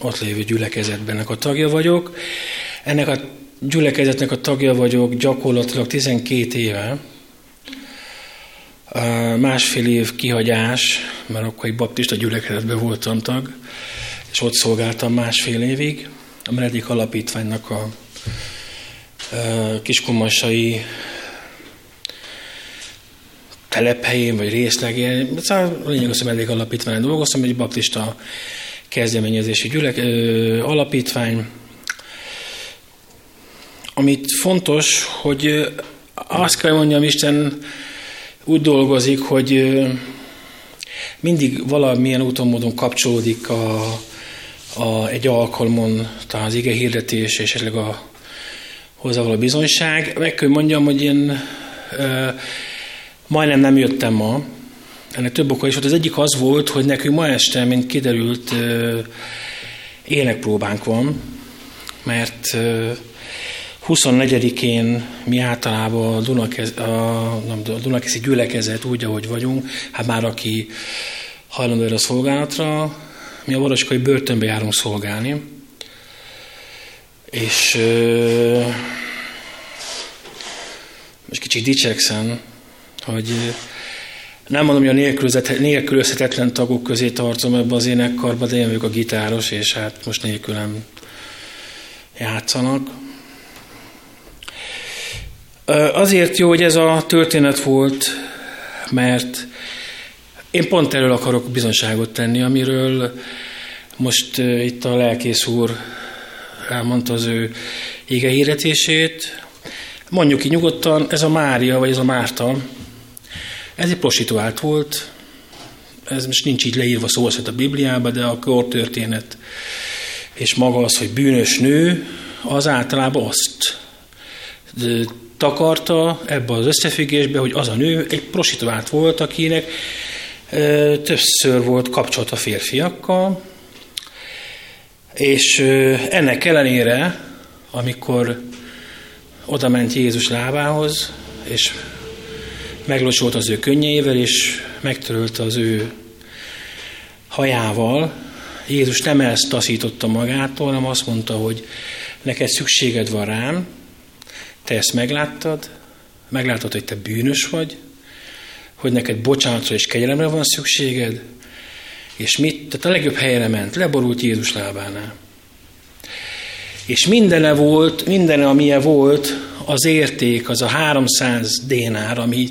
ott lévő gyülekezetben a tagja vagyok. Ennek a gyülekezetnek a tagja vagyok gyakorlatilag 12 éve. Másfél év kihagyás, mert akkor egy baptista gyülekezetben voltam tag, és ott szolgáltam másfél évig. A Meredék Alapítványnak a kiskommasai telephelyén, vagy részlegén, szóval lényeg az, hogy alapítványon dolgoztam, egy baptista kezdeményezési gyülek, ö, alapítvány, amit fontos, hogy azt kell mondjam, Isten úgy dolgozik, hogy mindig valamilyen úton, módon kapcsolódik a, a, egy alkalmon az ige hirdetés és esetleg a hozzá a bizonyság. Meg kell mondjam, hogy én Majdnem nem jöttem ma. Ennek több oka is volt. Az egyik az volt, hogy nekünk ma este, mint kiderült, énekpróbánk van, mert 24-én mi általában a, Dunakez, a, a Dunakeszi gyülekezet úgy, ahogy vagyunk, hát már aki hajlandó erre a szolgálatra, mi a Varoskai börtönbe járunk szolgálni. És most kicsit dicsekszem, hogy nem mondom, hogy a nélkülözhetetlen tagok közé tartom ebbe az énekkarba, de én vagyok a gitáros, és hát most nélkülem játszanak. Azért jó, hogy ez a történet volt, mert én pont erről akarok bizonságot tenni, amiről most itt a lelkész úr elmondta az ő ége hirdetését. Mondjuk ki nyugodtan, ez a Mária, vagy ez a Márta, ez egy prostituált volt, ez most nincs így leírva szó szerint a Bibliában, de a kortörténet és maga az, hogy bűnös nő, az általában azt takarta ebbe az összefüggésbe, hogy az a nő egy prostituált volt, akinek többször volt kapcsolat a férfiakkal, és ennek ellenére, amikor oda ment Jézus lábához, és meglocsolt az ő könnyeivel, és megtörölte az ő hajával. Jézus nem ezt taszította magától, hanem azt mondta, hogy neked szükséged van rám, te ezt megláttad, meglátod, hogy te bűnös vagy, hogy neked bocsánatra és kegyelemre van szükséged, és mit? Tehát a legjobb helyre ment, leborult Jézus lábánál. És mindene volt, mindene, amilyen volt, az érték, az a 300 dénár, ami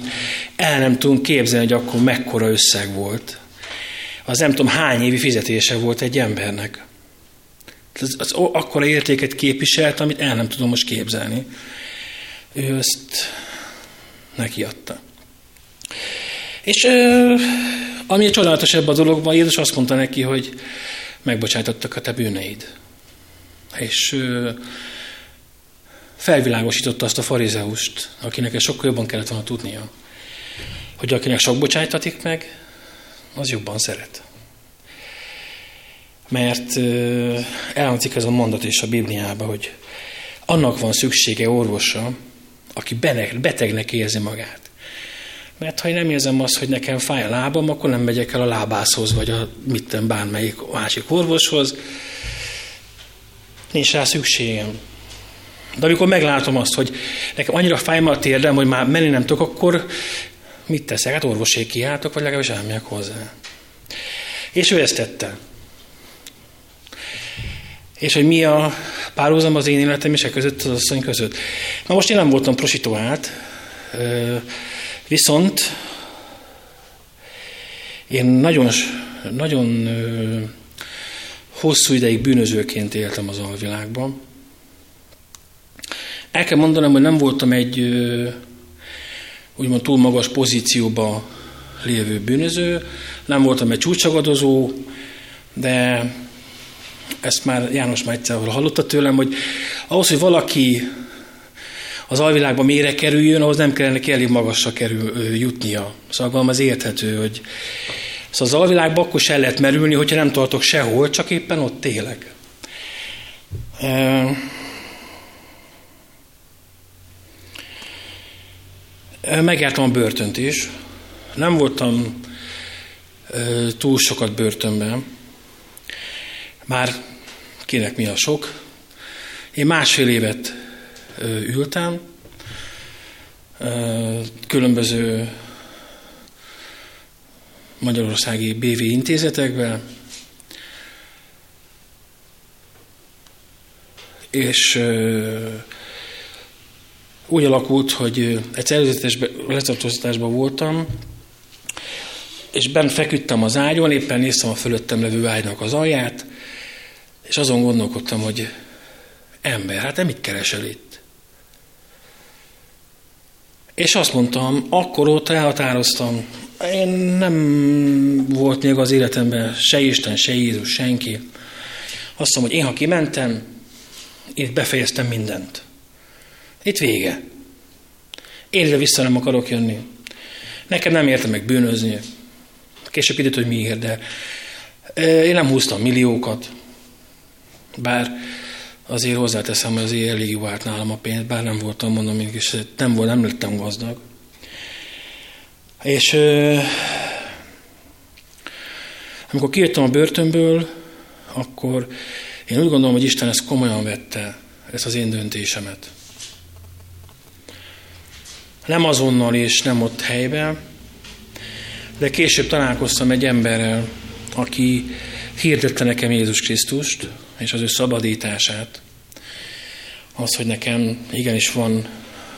el nem tudunk képzelni, hogy akkor mekkora összeg volt. Az nem tudom hány évi fizetése volt egy embernek. Az, az akkora értéket képviselt, amit el nem tudom most képzelni. Ő ezt neki adta. És ami a csodálatos ebben a dologban, Jézus azt mondta neki, hogy megbocsájtottak a te bűneid. És felvilágosította azt a farizeust, akinek ez sokkal jobban kellett volna tudnia, hogy akinek sok bocsájtatik meg, az jobban szeret. Mert elhangzik ez a mondat is a Bibliában, hogy annak van szüksége orvosra, aki betegnek érzi magát. Mert ha én nem érzem azt, hogy nekem fáj a lábam, akkor nem megyek el a lábászhoz, vagy a mitten bármelyik másik orvoshoz. Nincs rá szükségem. De amikor meglátom azt, hogy nekem annyira fáj a térdem, hogy már menni nem tudok, akkor mit teszek? Hát orvoség kiáltok, vagy legalábbis elmegyek hozzá. És ő ezt tette. És hogy mi a párhuzam az én életem és a e között, az asszony között. Na most én nem voltam prostituált, viszont én nagyon, nagyon hosszú ideig bűnözőként éltem az alvilágban. El kell mondanom, hogy nem voltam egy úgymond túl magas pozícióba lévő bűnöző, nem voltam egy csúcsagadozó, de ezt már János már egyszer hallotta tőlem, hogy ahhoz, hogy valaki az alvilágban mélyre kerüljön, ahhoz nem kellene neki elég magasra kerül, jutnia. Szóval az érthető, hogy szóval az alvilágban akkor se lehet merülni, hogyha nem tartok sehol, csak éppen ott élek. Megjártam a börtönt is. Nem voltam túl sokat börtönben. Már kinek mi a sok. Én másfél évet ültem, különböző magyarországi BV intézetekbe, és úgy alakult, hogy egy letartóztatásban voltam, és bent feküdtem az ágyon, éppen néztem a fölöttem levő ágynak az alját, és azon gondolkodtam, hogy ember, hát te mit keresel itt? És azt mondtam, akkor ott elhatároztam, én nem volt még az életemben se Isten, se Jézus, senki. Azt mondom, hogy én ha kimentem, itt befejeztem mindent. Itt vége. Én ide vissza nem akarok jönni. Nekem nem érte meg bűnözni. Később időt, hogy miért, de én nem húztam milliókat. Bár azért hozzáteszem, hogy azért elég jó állt nálam a pénz, bár nem voltam, mondom, mégis nem, volt, nem lettem gazdag. És amikor kijöttem a börtönből, akkor én úgy gondolom, hogy Isten ezt komolyan vette, ezt az én döntésemet. Nem azonnal és nem ott helyben, de később találkoztam egy emberrel, aki hirdette nekem Jézus Krisztust, és az ő szabadítását. Az, hogy nekem igenis van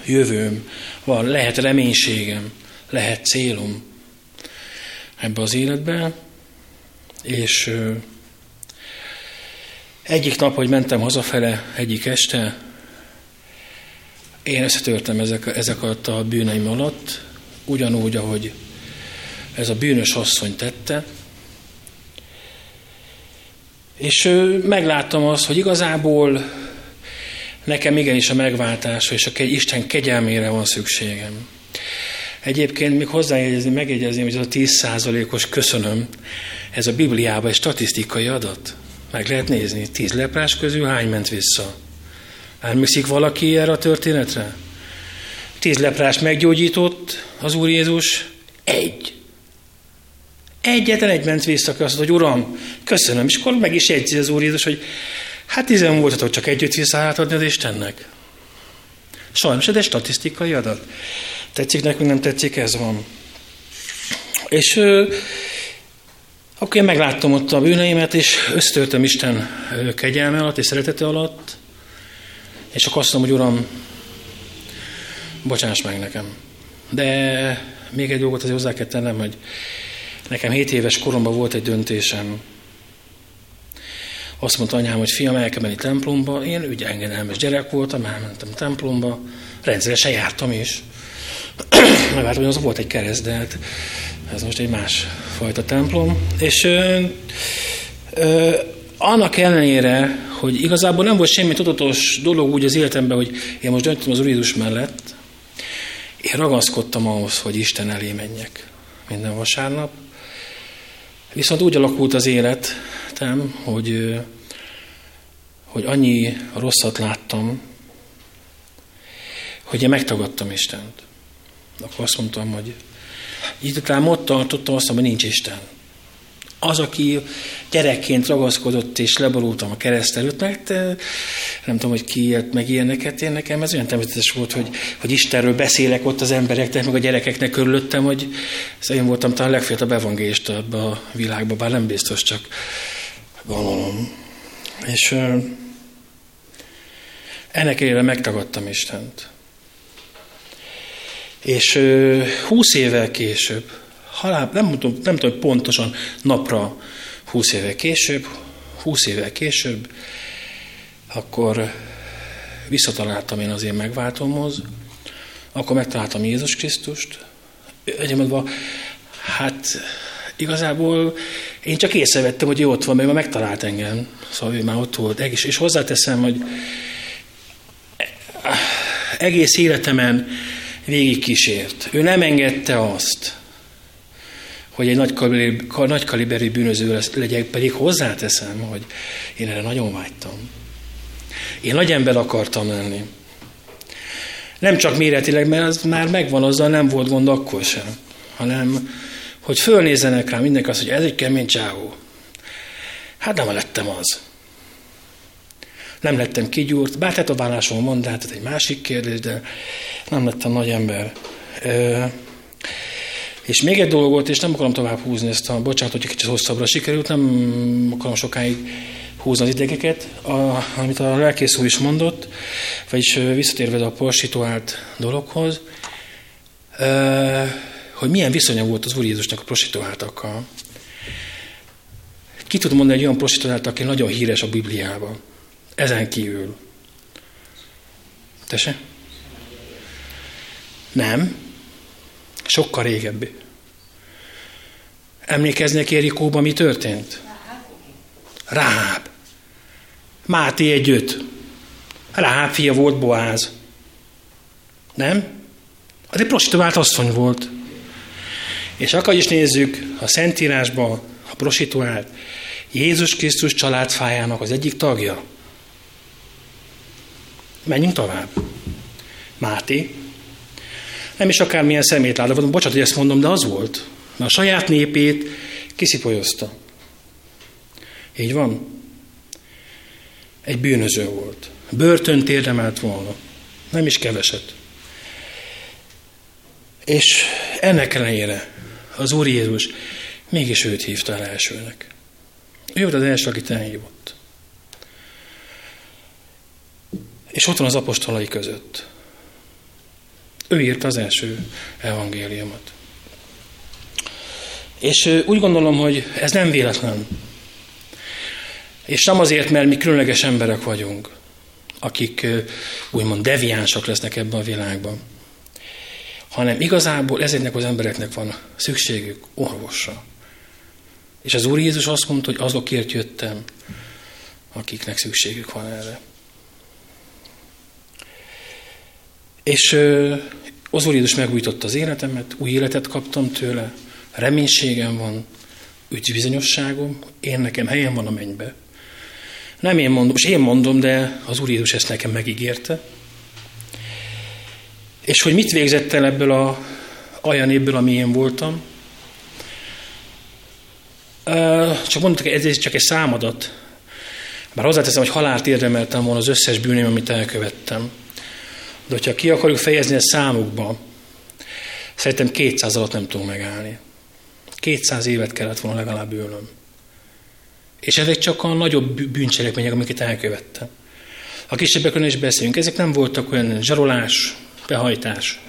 jövőm, van, lehet reménységem, lehet célom ebbe az életbe, és egyik nap, hogy mentem hazafele, egyik este, én összetörtem ezek, ezek alatt a bűneim alatt, ugyanúgy, ahogy ez a bűnös asszony tette, és megláttam azt, hogy igazából nekem igenis a megváltásra és a Isten kegyelmére van szükségem. Egyébként még hozzájegyezni, megjegyezni, hogy ez a 10%-os köszönöm, ez a Bibliában egy statisztikai adat. Meg lehet nézni, 10 leprás közül hány ment vissza. Emlékszik valaki erre a történetre? Tíz leprás meggyógyított az Úr Jézus, egy. Egyetlen egy ment vissza, azt hogy Uram, köszönöm. És akkor meg is jegyzi az Úr Jézus, hogy hát tizen voltatok csak együtt vissza átadni az Istennek. Sajnos ez egy statisztikai adat. Tetszik nekünk, nem tetszik, ez van. És ö, akkor én megláttam ott a bűneimet, és össztörtem Isten kegyelme alatt és szeretete alatt, és akkor azt mondom, hogy Uram, bocsáss meg nekem. De még egy dolgot azért hozzá kell tennem, hogy nekem 7 éves koromban volt egy döntésem. Azt mondta anyám, hogy fiam, el kell menni templomba. Én ugye engedelmes gyerek voltam, elmentem templomba. Rendszeresen jártam is. Megváltam, hogy az volt egy kereszt, de hát ez most egy más fajta templom. És ö, ö, annak ellenére, hogy igazából nem volt semmi tudatos dolog úgy az életemben, hogy én most döntöm az Úr Jézus mellett, én ragaszkodtam ahhoz, hogy Isten elé menjek minden vasárnap. Viszont úgy alakult az életem, hogy, hogy annyi rosszat láttam, hogy én megtagadtam Istent. Akkor azt mondtam, hogy így talán ott tartottam, azt mondom, hogy nincs Isten. Az, aki gyerekként ragaszkodott és leborultam a kereszt előtt, mert nem tudom, hogy ki élt meg ilyeneket, én nekem ez olyan természetes volt, hogy, hogy Istenről beszélek ott az embereknek, meg a gyerekeknek körülöttem, hogy én voltam talán a legfiatalabb evangélista ebbe a világban, bár nem biztos, csak gondolom. És ennek ellenére megtagadtam Istent. És húsz évvel később, halál, nem, tudom, nem tudom, pontosan napra húsz évvel később, húsz évvel később, akkor visszataláltam én az én megváltomhoz, akkor megtaláltam Jézus Krisztust. Egyébként hát igazából én csak észrevettem, hogy ő ott van, mert már megtalált engem. Szóval ő már ott volt. És, és hozzáteszem, hogy egész életemen végig kísért. Ő nem engedte azt, hogy egy nagy, kaliberű, nagy kaliberű bűnöző legyek, pedig hozzáteszem, hogy én erre nagyon vágytam. Én nagy ember akartam lenni. Nem csak méretileg, mert az már megvan, azzal nem volt gond akkor sem, hanem hogy fölnézzenek rá mindenki azt, hogy ez egy kemény csávó. Hát nem lettem az. Nem lettem kigyúrt, bár tetoválásomon mond, de hát ez egy másik kérdés, de nem lettem nagy ember. És még egy dolog volt, és nem akarom tovább húzni ezt a, bocsánat, hogy kicsit hosszabbra sikerült, nem akarom sokáig húzni az idegeket, a, amit a lelkész úr is mondott, vagyis visszatérve a prostituált dologhoz, hogy milyen viszonya volt az Úr Jézusnak a prostituáltakkal. Ki tud mondani egy olyan prostituált, aki nagyon híres a Bibliában? Ezen kívül. Tese? Nem. Sokkal régebbi. Emlékeznek Érikóban, mi történt? Ráháb. Máté egy öt. Ráháb fia volt Boáz. Nem? Az egy prostituált asszony volt. És akkor is nézzük a Szentírásba a prostituált Jézus Krisztus családfájának az egyik tagja. Menjünk tovább. Máté. Nem is akármilyen szemét látva, bocsánat, hogy ezt mondom, de az volt. Mert a saját népét kiszipolyozta. Így van? Egy bűnöző volt. Börtönt érdemelt volna. Nem is keveset. És ennek ellenére az Úr Jézus mégis őt hívta el elsőnek. Ő volt az első, akit elhívott. És ott van az apostolai között. Ő írta az első evangéliumot. És úgy gondolom, hogy ez nem véletlen. És nem azért, mert mi különleges emberek vagyunk, akik úgymond deviánsak lesznek ebben a világban, hanem igazából ezeknek az embereknek van szükségük orvosra. És az Úr Jézus azt mondta, hogy azokért jöttem, akiknek szükségük van erre. És az Úr Jézus megújította az életemet, új életet kaptam tőle, reménységem van, ügybizonyosságom, én nekem helyem van a mennybe. Nem én mondom, és én mondom, de az Úr Jézus ezt nekem megígérte. És hogy mit végzett el ebből a olyan évből, ami én voltam. Csak mondtak, ez csak egy számadat. Bár hozzáteszem, hogy halált érdemeltem volna az összes bűném, amit elkövettem. De hogyha ki akarjuk fejezni ezt számukba, szerintem 200 alatt nem tudunk megállni. 200 évet kellett volna legalább ülnöm. És ezek csak a nagyobb bűncselekmények, amiket elkövettem. A kisebbekről is beszélünk. Ezek nem voltak olyan zsarolás, behajtás.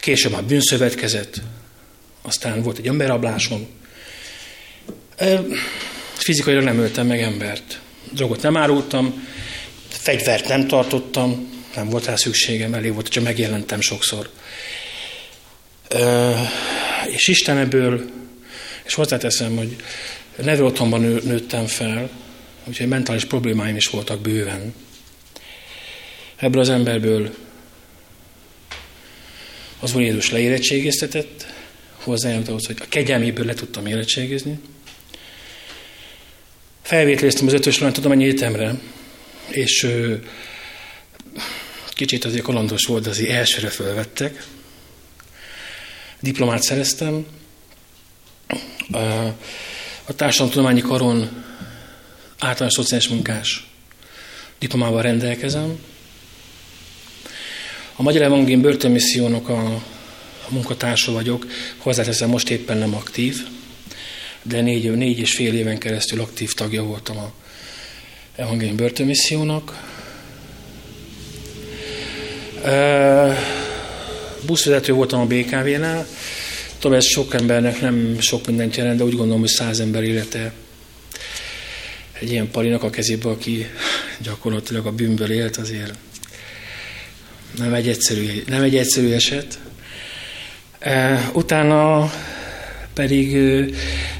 Később már bűnszövetkezet, aztán volt egy emberrablásom. Fizikailag nem öltem meg embert. Drogot nem árultam, fegyvert nem tartottam, nem volt rá szükségem, elég volt, csak megjelentem sokszor. És Isten ebből, és hozzáteszem, hogy neve otthonban nőttem fel, úgyhogy mentális problémáim is voltak bőven. Ebből az emberből az Úr Jézus leérettségeztetett, hozzájárult ahhoz, hogy a kegyelméből le tudtam érettségizni. Felvételiztem az ötös tudományi egyetemre, és ö, kicsit azért kalandos volt, de azért elsőre fölvettek. Diplomát szereztem. A, társadalomtudományi karon általános szociális munkás diplomával rendelkezem. A Magyar Evangélium Börtönmissziónak a, a munkatársa vagyok, hozzáteszem, most éppen nem aktív, de négy, négy és fél éven keresztül aktív tagja voltam a Evangélium Börtönmissziónak. Buszvezető voltam a BKV-nál, tudom, ez sok embernek nem sok mindent jelent, de úgy gondolom, hogy száz ember élete egy ilyen palinak a kezébe, aki gyakorlatilag a bűnből élt, azért nem egy egyszerű, nem egy egyszerű eset. Utána pedig,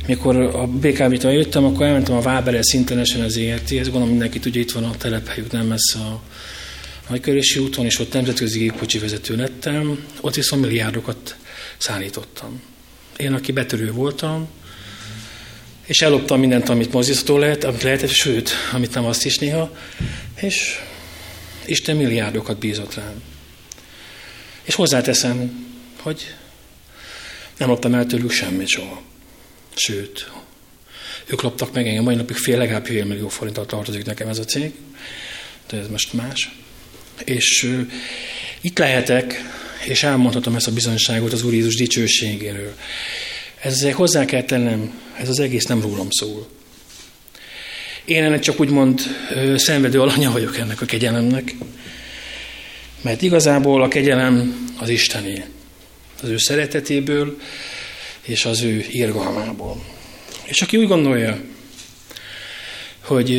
mikor a BKV-től jöttem, akkor elmentem a Vábere szintenesen az ERT, ez gondolom mindenki tudja, itt van a telephelyük, nem messze a Nagykörési úton, és ott nemzetközi gépkocsi vezető lettem, ott viszont milliárdokat szállítottam. Én, aki betörő voltam, és elloptam mindent, amit mozdítható lehet, amit lehetett, sőt, amit nem azt is néha, és Isten milliárdokat bízott rám. És hozzáteszem, hogy nem loptam el tőlük semmit soha. Sőt, ők loptak meg engem, mai napig fél, legalább fél millió forinttal tartozik nekem ez a cég, de ez most más. És itt lehetek, és elmondhatom ezt a bizonyságot az Úr Jézus dicsőségéről. Ezzel hozzá kell tennem, ez az egész nem rólam szól. Én ennek csak úgymond szenvedő alanya vagyok ennek a kegyelemnek, mert igazából a kegyelem az Istené, az ő szeretetéből és az ő irgalmából. És aki úgy gondolja, hogy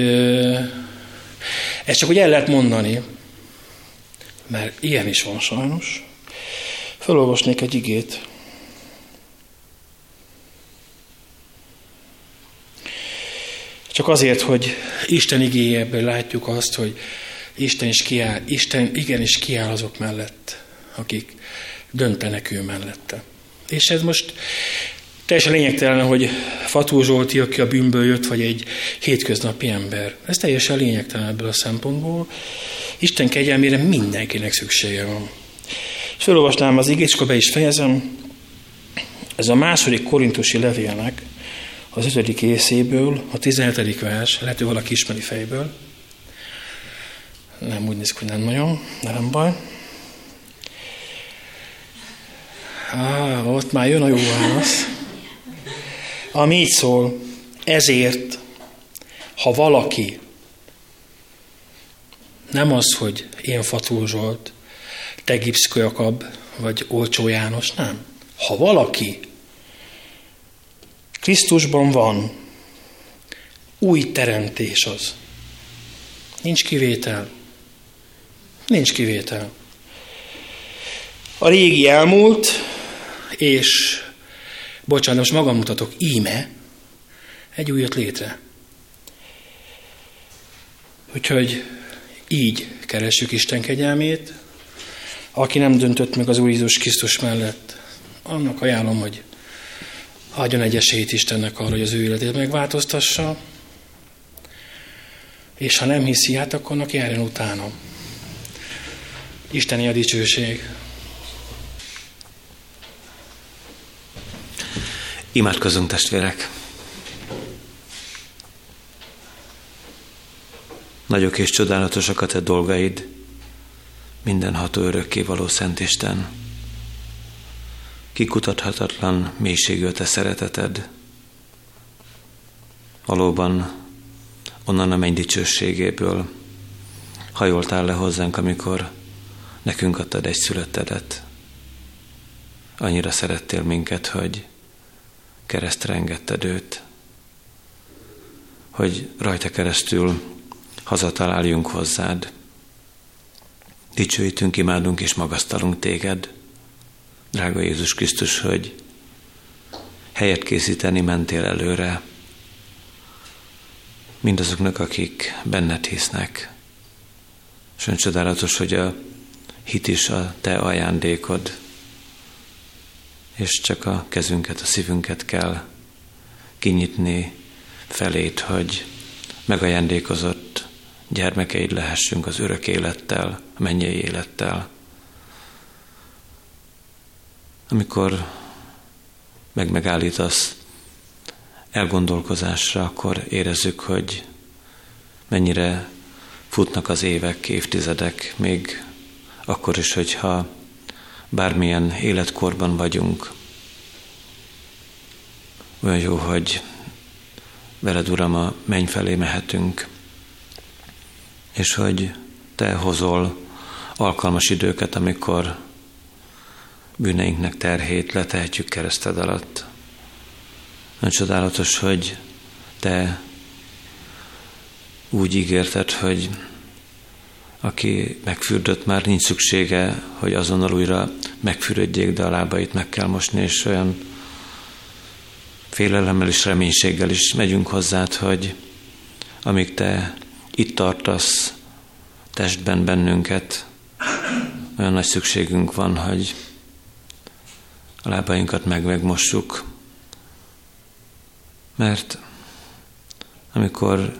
ezt csak úgy el lehet mondani, mert ilyen is van sajnos, felolvasnék egy igét, Csak azért, hogy Isten igényebből látjuk azt, hogy Isten is kiáll, Isten igenis kiáll azok mellett, akik döntenek ő mellette. És ez most teljesen lényegtelen, hogy Fató Zsolti, aki a bűnből jött, vagy egy hétköznapi ember. Ez teljesen lényegtelen ebből a szempontból. Isten kegyelmére mindenkinek szüksége van. És felolvasnám az igét, és akkor be is fejezem. Ez a második korintusi levélnek az ötödik részéből, a 17. vers, lehet, hogy valaki ismeri fejből. Nem úgy néz hogy nem nagyon, de nem baj. Á, ott már jön a jó válasz. Ami így szól, ezért, ha valaki nem az, hogy én Fató Zsolt, te Gipszko Jakab, vagy Olcsó János, nem. Ha valaki Krisztusban van. Új teremtés az. Nincs kivétel. Nincs kivétel. A régi elmúlt, és bocsánat, most magam mutatok, íme, egy új jött létre. Úgyhogy így keressük Isten kegyelmét. Aki nem döntött meg az Úr Jézus Krisztus mellett, annak ajánlom, hogy adjon egy esélyt Istennek arra, hogy az ő életét megváltoztassa, és ha nem hiszi, hát akkor annak járjon utána. Isteni a dicsőség. Imádkozzunk testvérek! Nagyok és csodálatosak a te dolgaid. mindenható örökkévaló Szent Isten. Kikutathatatlan mélységű a te szereteted. Valóban onnan a menny dicsőségéből hajoltál le hozzánk, amikor nekünk adtad egy születedet. Annyira szerettél minket, hogy keresztre engedted őt, hogy rajta keresztül hazataláljunk hozzád. Dicsőítünk, imádunk és magasztalunk téged, drága Jézus Krisztus, hogy helyet készíteni mentél előre mindazoknak, akik benned hisznek. És csodálatos, hogy a hit is a te ajándékod, és csak a kezünket, a szívünket kell kinyitni felét, hogy megajándékozott gyermekeid lehessünk az örök élettel, a mennyei élettel. Amikor meg megállítasz elgondolkozásra, akkor érezzük, hogy mennyire futnak az évek, évtizedek, még akkor is, hogyha bármilyen életkorban vagyunk. Olyan jó, hogy veled, Uram, a menny felé mehetünk, és hogy Te hozol alkalmas időket, amikor bűneinknek terhét letehetjük kereszted alatt. Nagyon csodálatos, hogy Te úgy ígérted, hogy aki megfürdött, már nincs szüksége, hogy azonnal újra megfürödjék, de a lábait meg kell mosni, és olyan félelemmel és reménységgel is megyünk hozzád, hogy amíg te itt tartasz testben bennünket, olyan nagy szükségünk van, hogy a lábainkat meg megmossuk, mert amikor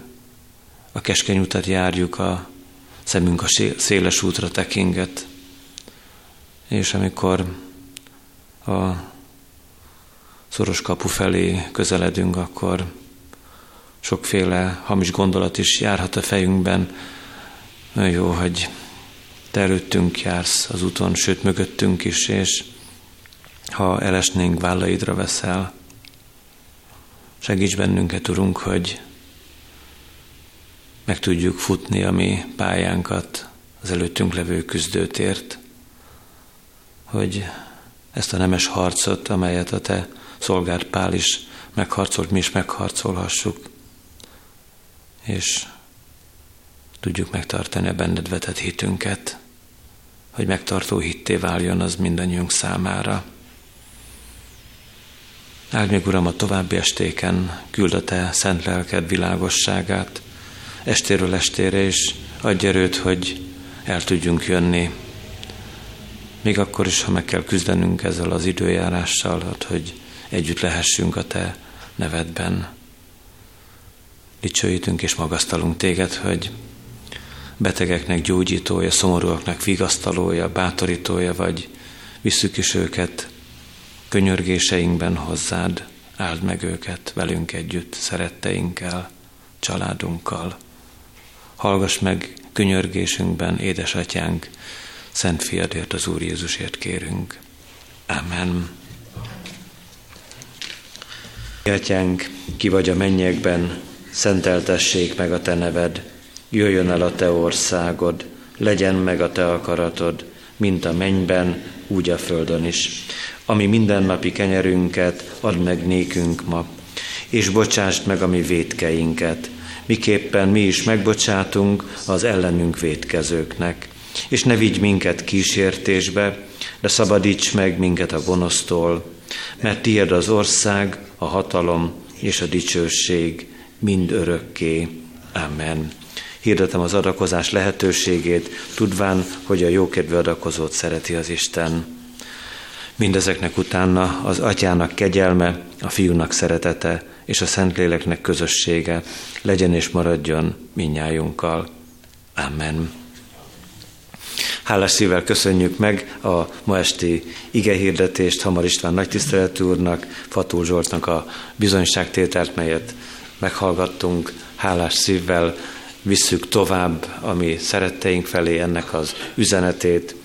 a keskeny utat járjuk, a szemünk a széles útra tekinget, és amikor a szoros kapu felé közeledünk, akkor sokféle hamis gondolat is járhat a fejünkben. Nagyon jó, hogy te előttünk jársz az úton, sőt mögöttünk is, és ha elesnénk, vállaidra veszel. Segíts bennünket, Urunk, hogy meg tudjuk futni a mi pályánkat az előttünk levő küzdőtért, hogy ezt a nemes harcot, amelyet a Te szolgált Pál is megharcolt, mi is megharcolhassuk, és tudjuk megtartani a benned vetett hitünket, hogy megtartó hitté váljon az mindannyiunk számára. Áld még, Uram, a további estéken küld a Te szent lelked világosságát, estéről estére, és adj erőt, hogy el tudjunk jönni. Még akkor is, ha meg kell küzdenünk ezzel az időjárással, hogy együtt lehessünk a Te nevedben. Dicsőítünk és magasztalunk Téged, hogy betegeknek gyógyítója, szomorúaknak vigasztalója, bátorítója vagy, visszük is őket könyörgéseinkben hozzád, áld meg őket velünk együtt, szeretteinkkel, családunkkal. Hallgass meg könyörgésünkben, édesatyánk, Szent Fiadért, az Úr Jézusért kérünk. Amen. Atyánk, ki vagy a mennyekben, szenteltessék meg a Te neved, jöjjön el a Te országod, legyen meg a Te akaratod, mint a mennyben, úgy a földön is. Ami mindennapi kenyerünket add meg nékünk ma, és bocsásd meg a mi védkeinket, miképpen mi is megbocsátunk az ellenünk védkezőknek. És ne vigy minket kísértésbe, de szabadíts meg minket a gonosztól, mert tiéd az ország, a hatalom és a dicsőség mind örökké. Amen. Hirdetem az adakozás lehetőségét, tudván, hogy a jókedvű adakozót szereti az Isten. Mindezeknek utána az atyának kegyelme, a fiúnak szeretete és a Szentléleknek közössége legyen és maradjon minnyájunkkal. Amen. Hálás szívvel köszönjük meg a ma esti igehirdetést Hamar István nagytiszteletű úrnak, Fató Zsoltnak a bizonyságtételt, melyet meghallgattunk. Hálás szívvel visszük tovább a mi szeretteink felé ennek az üzenetét,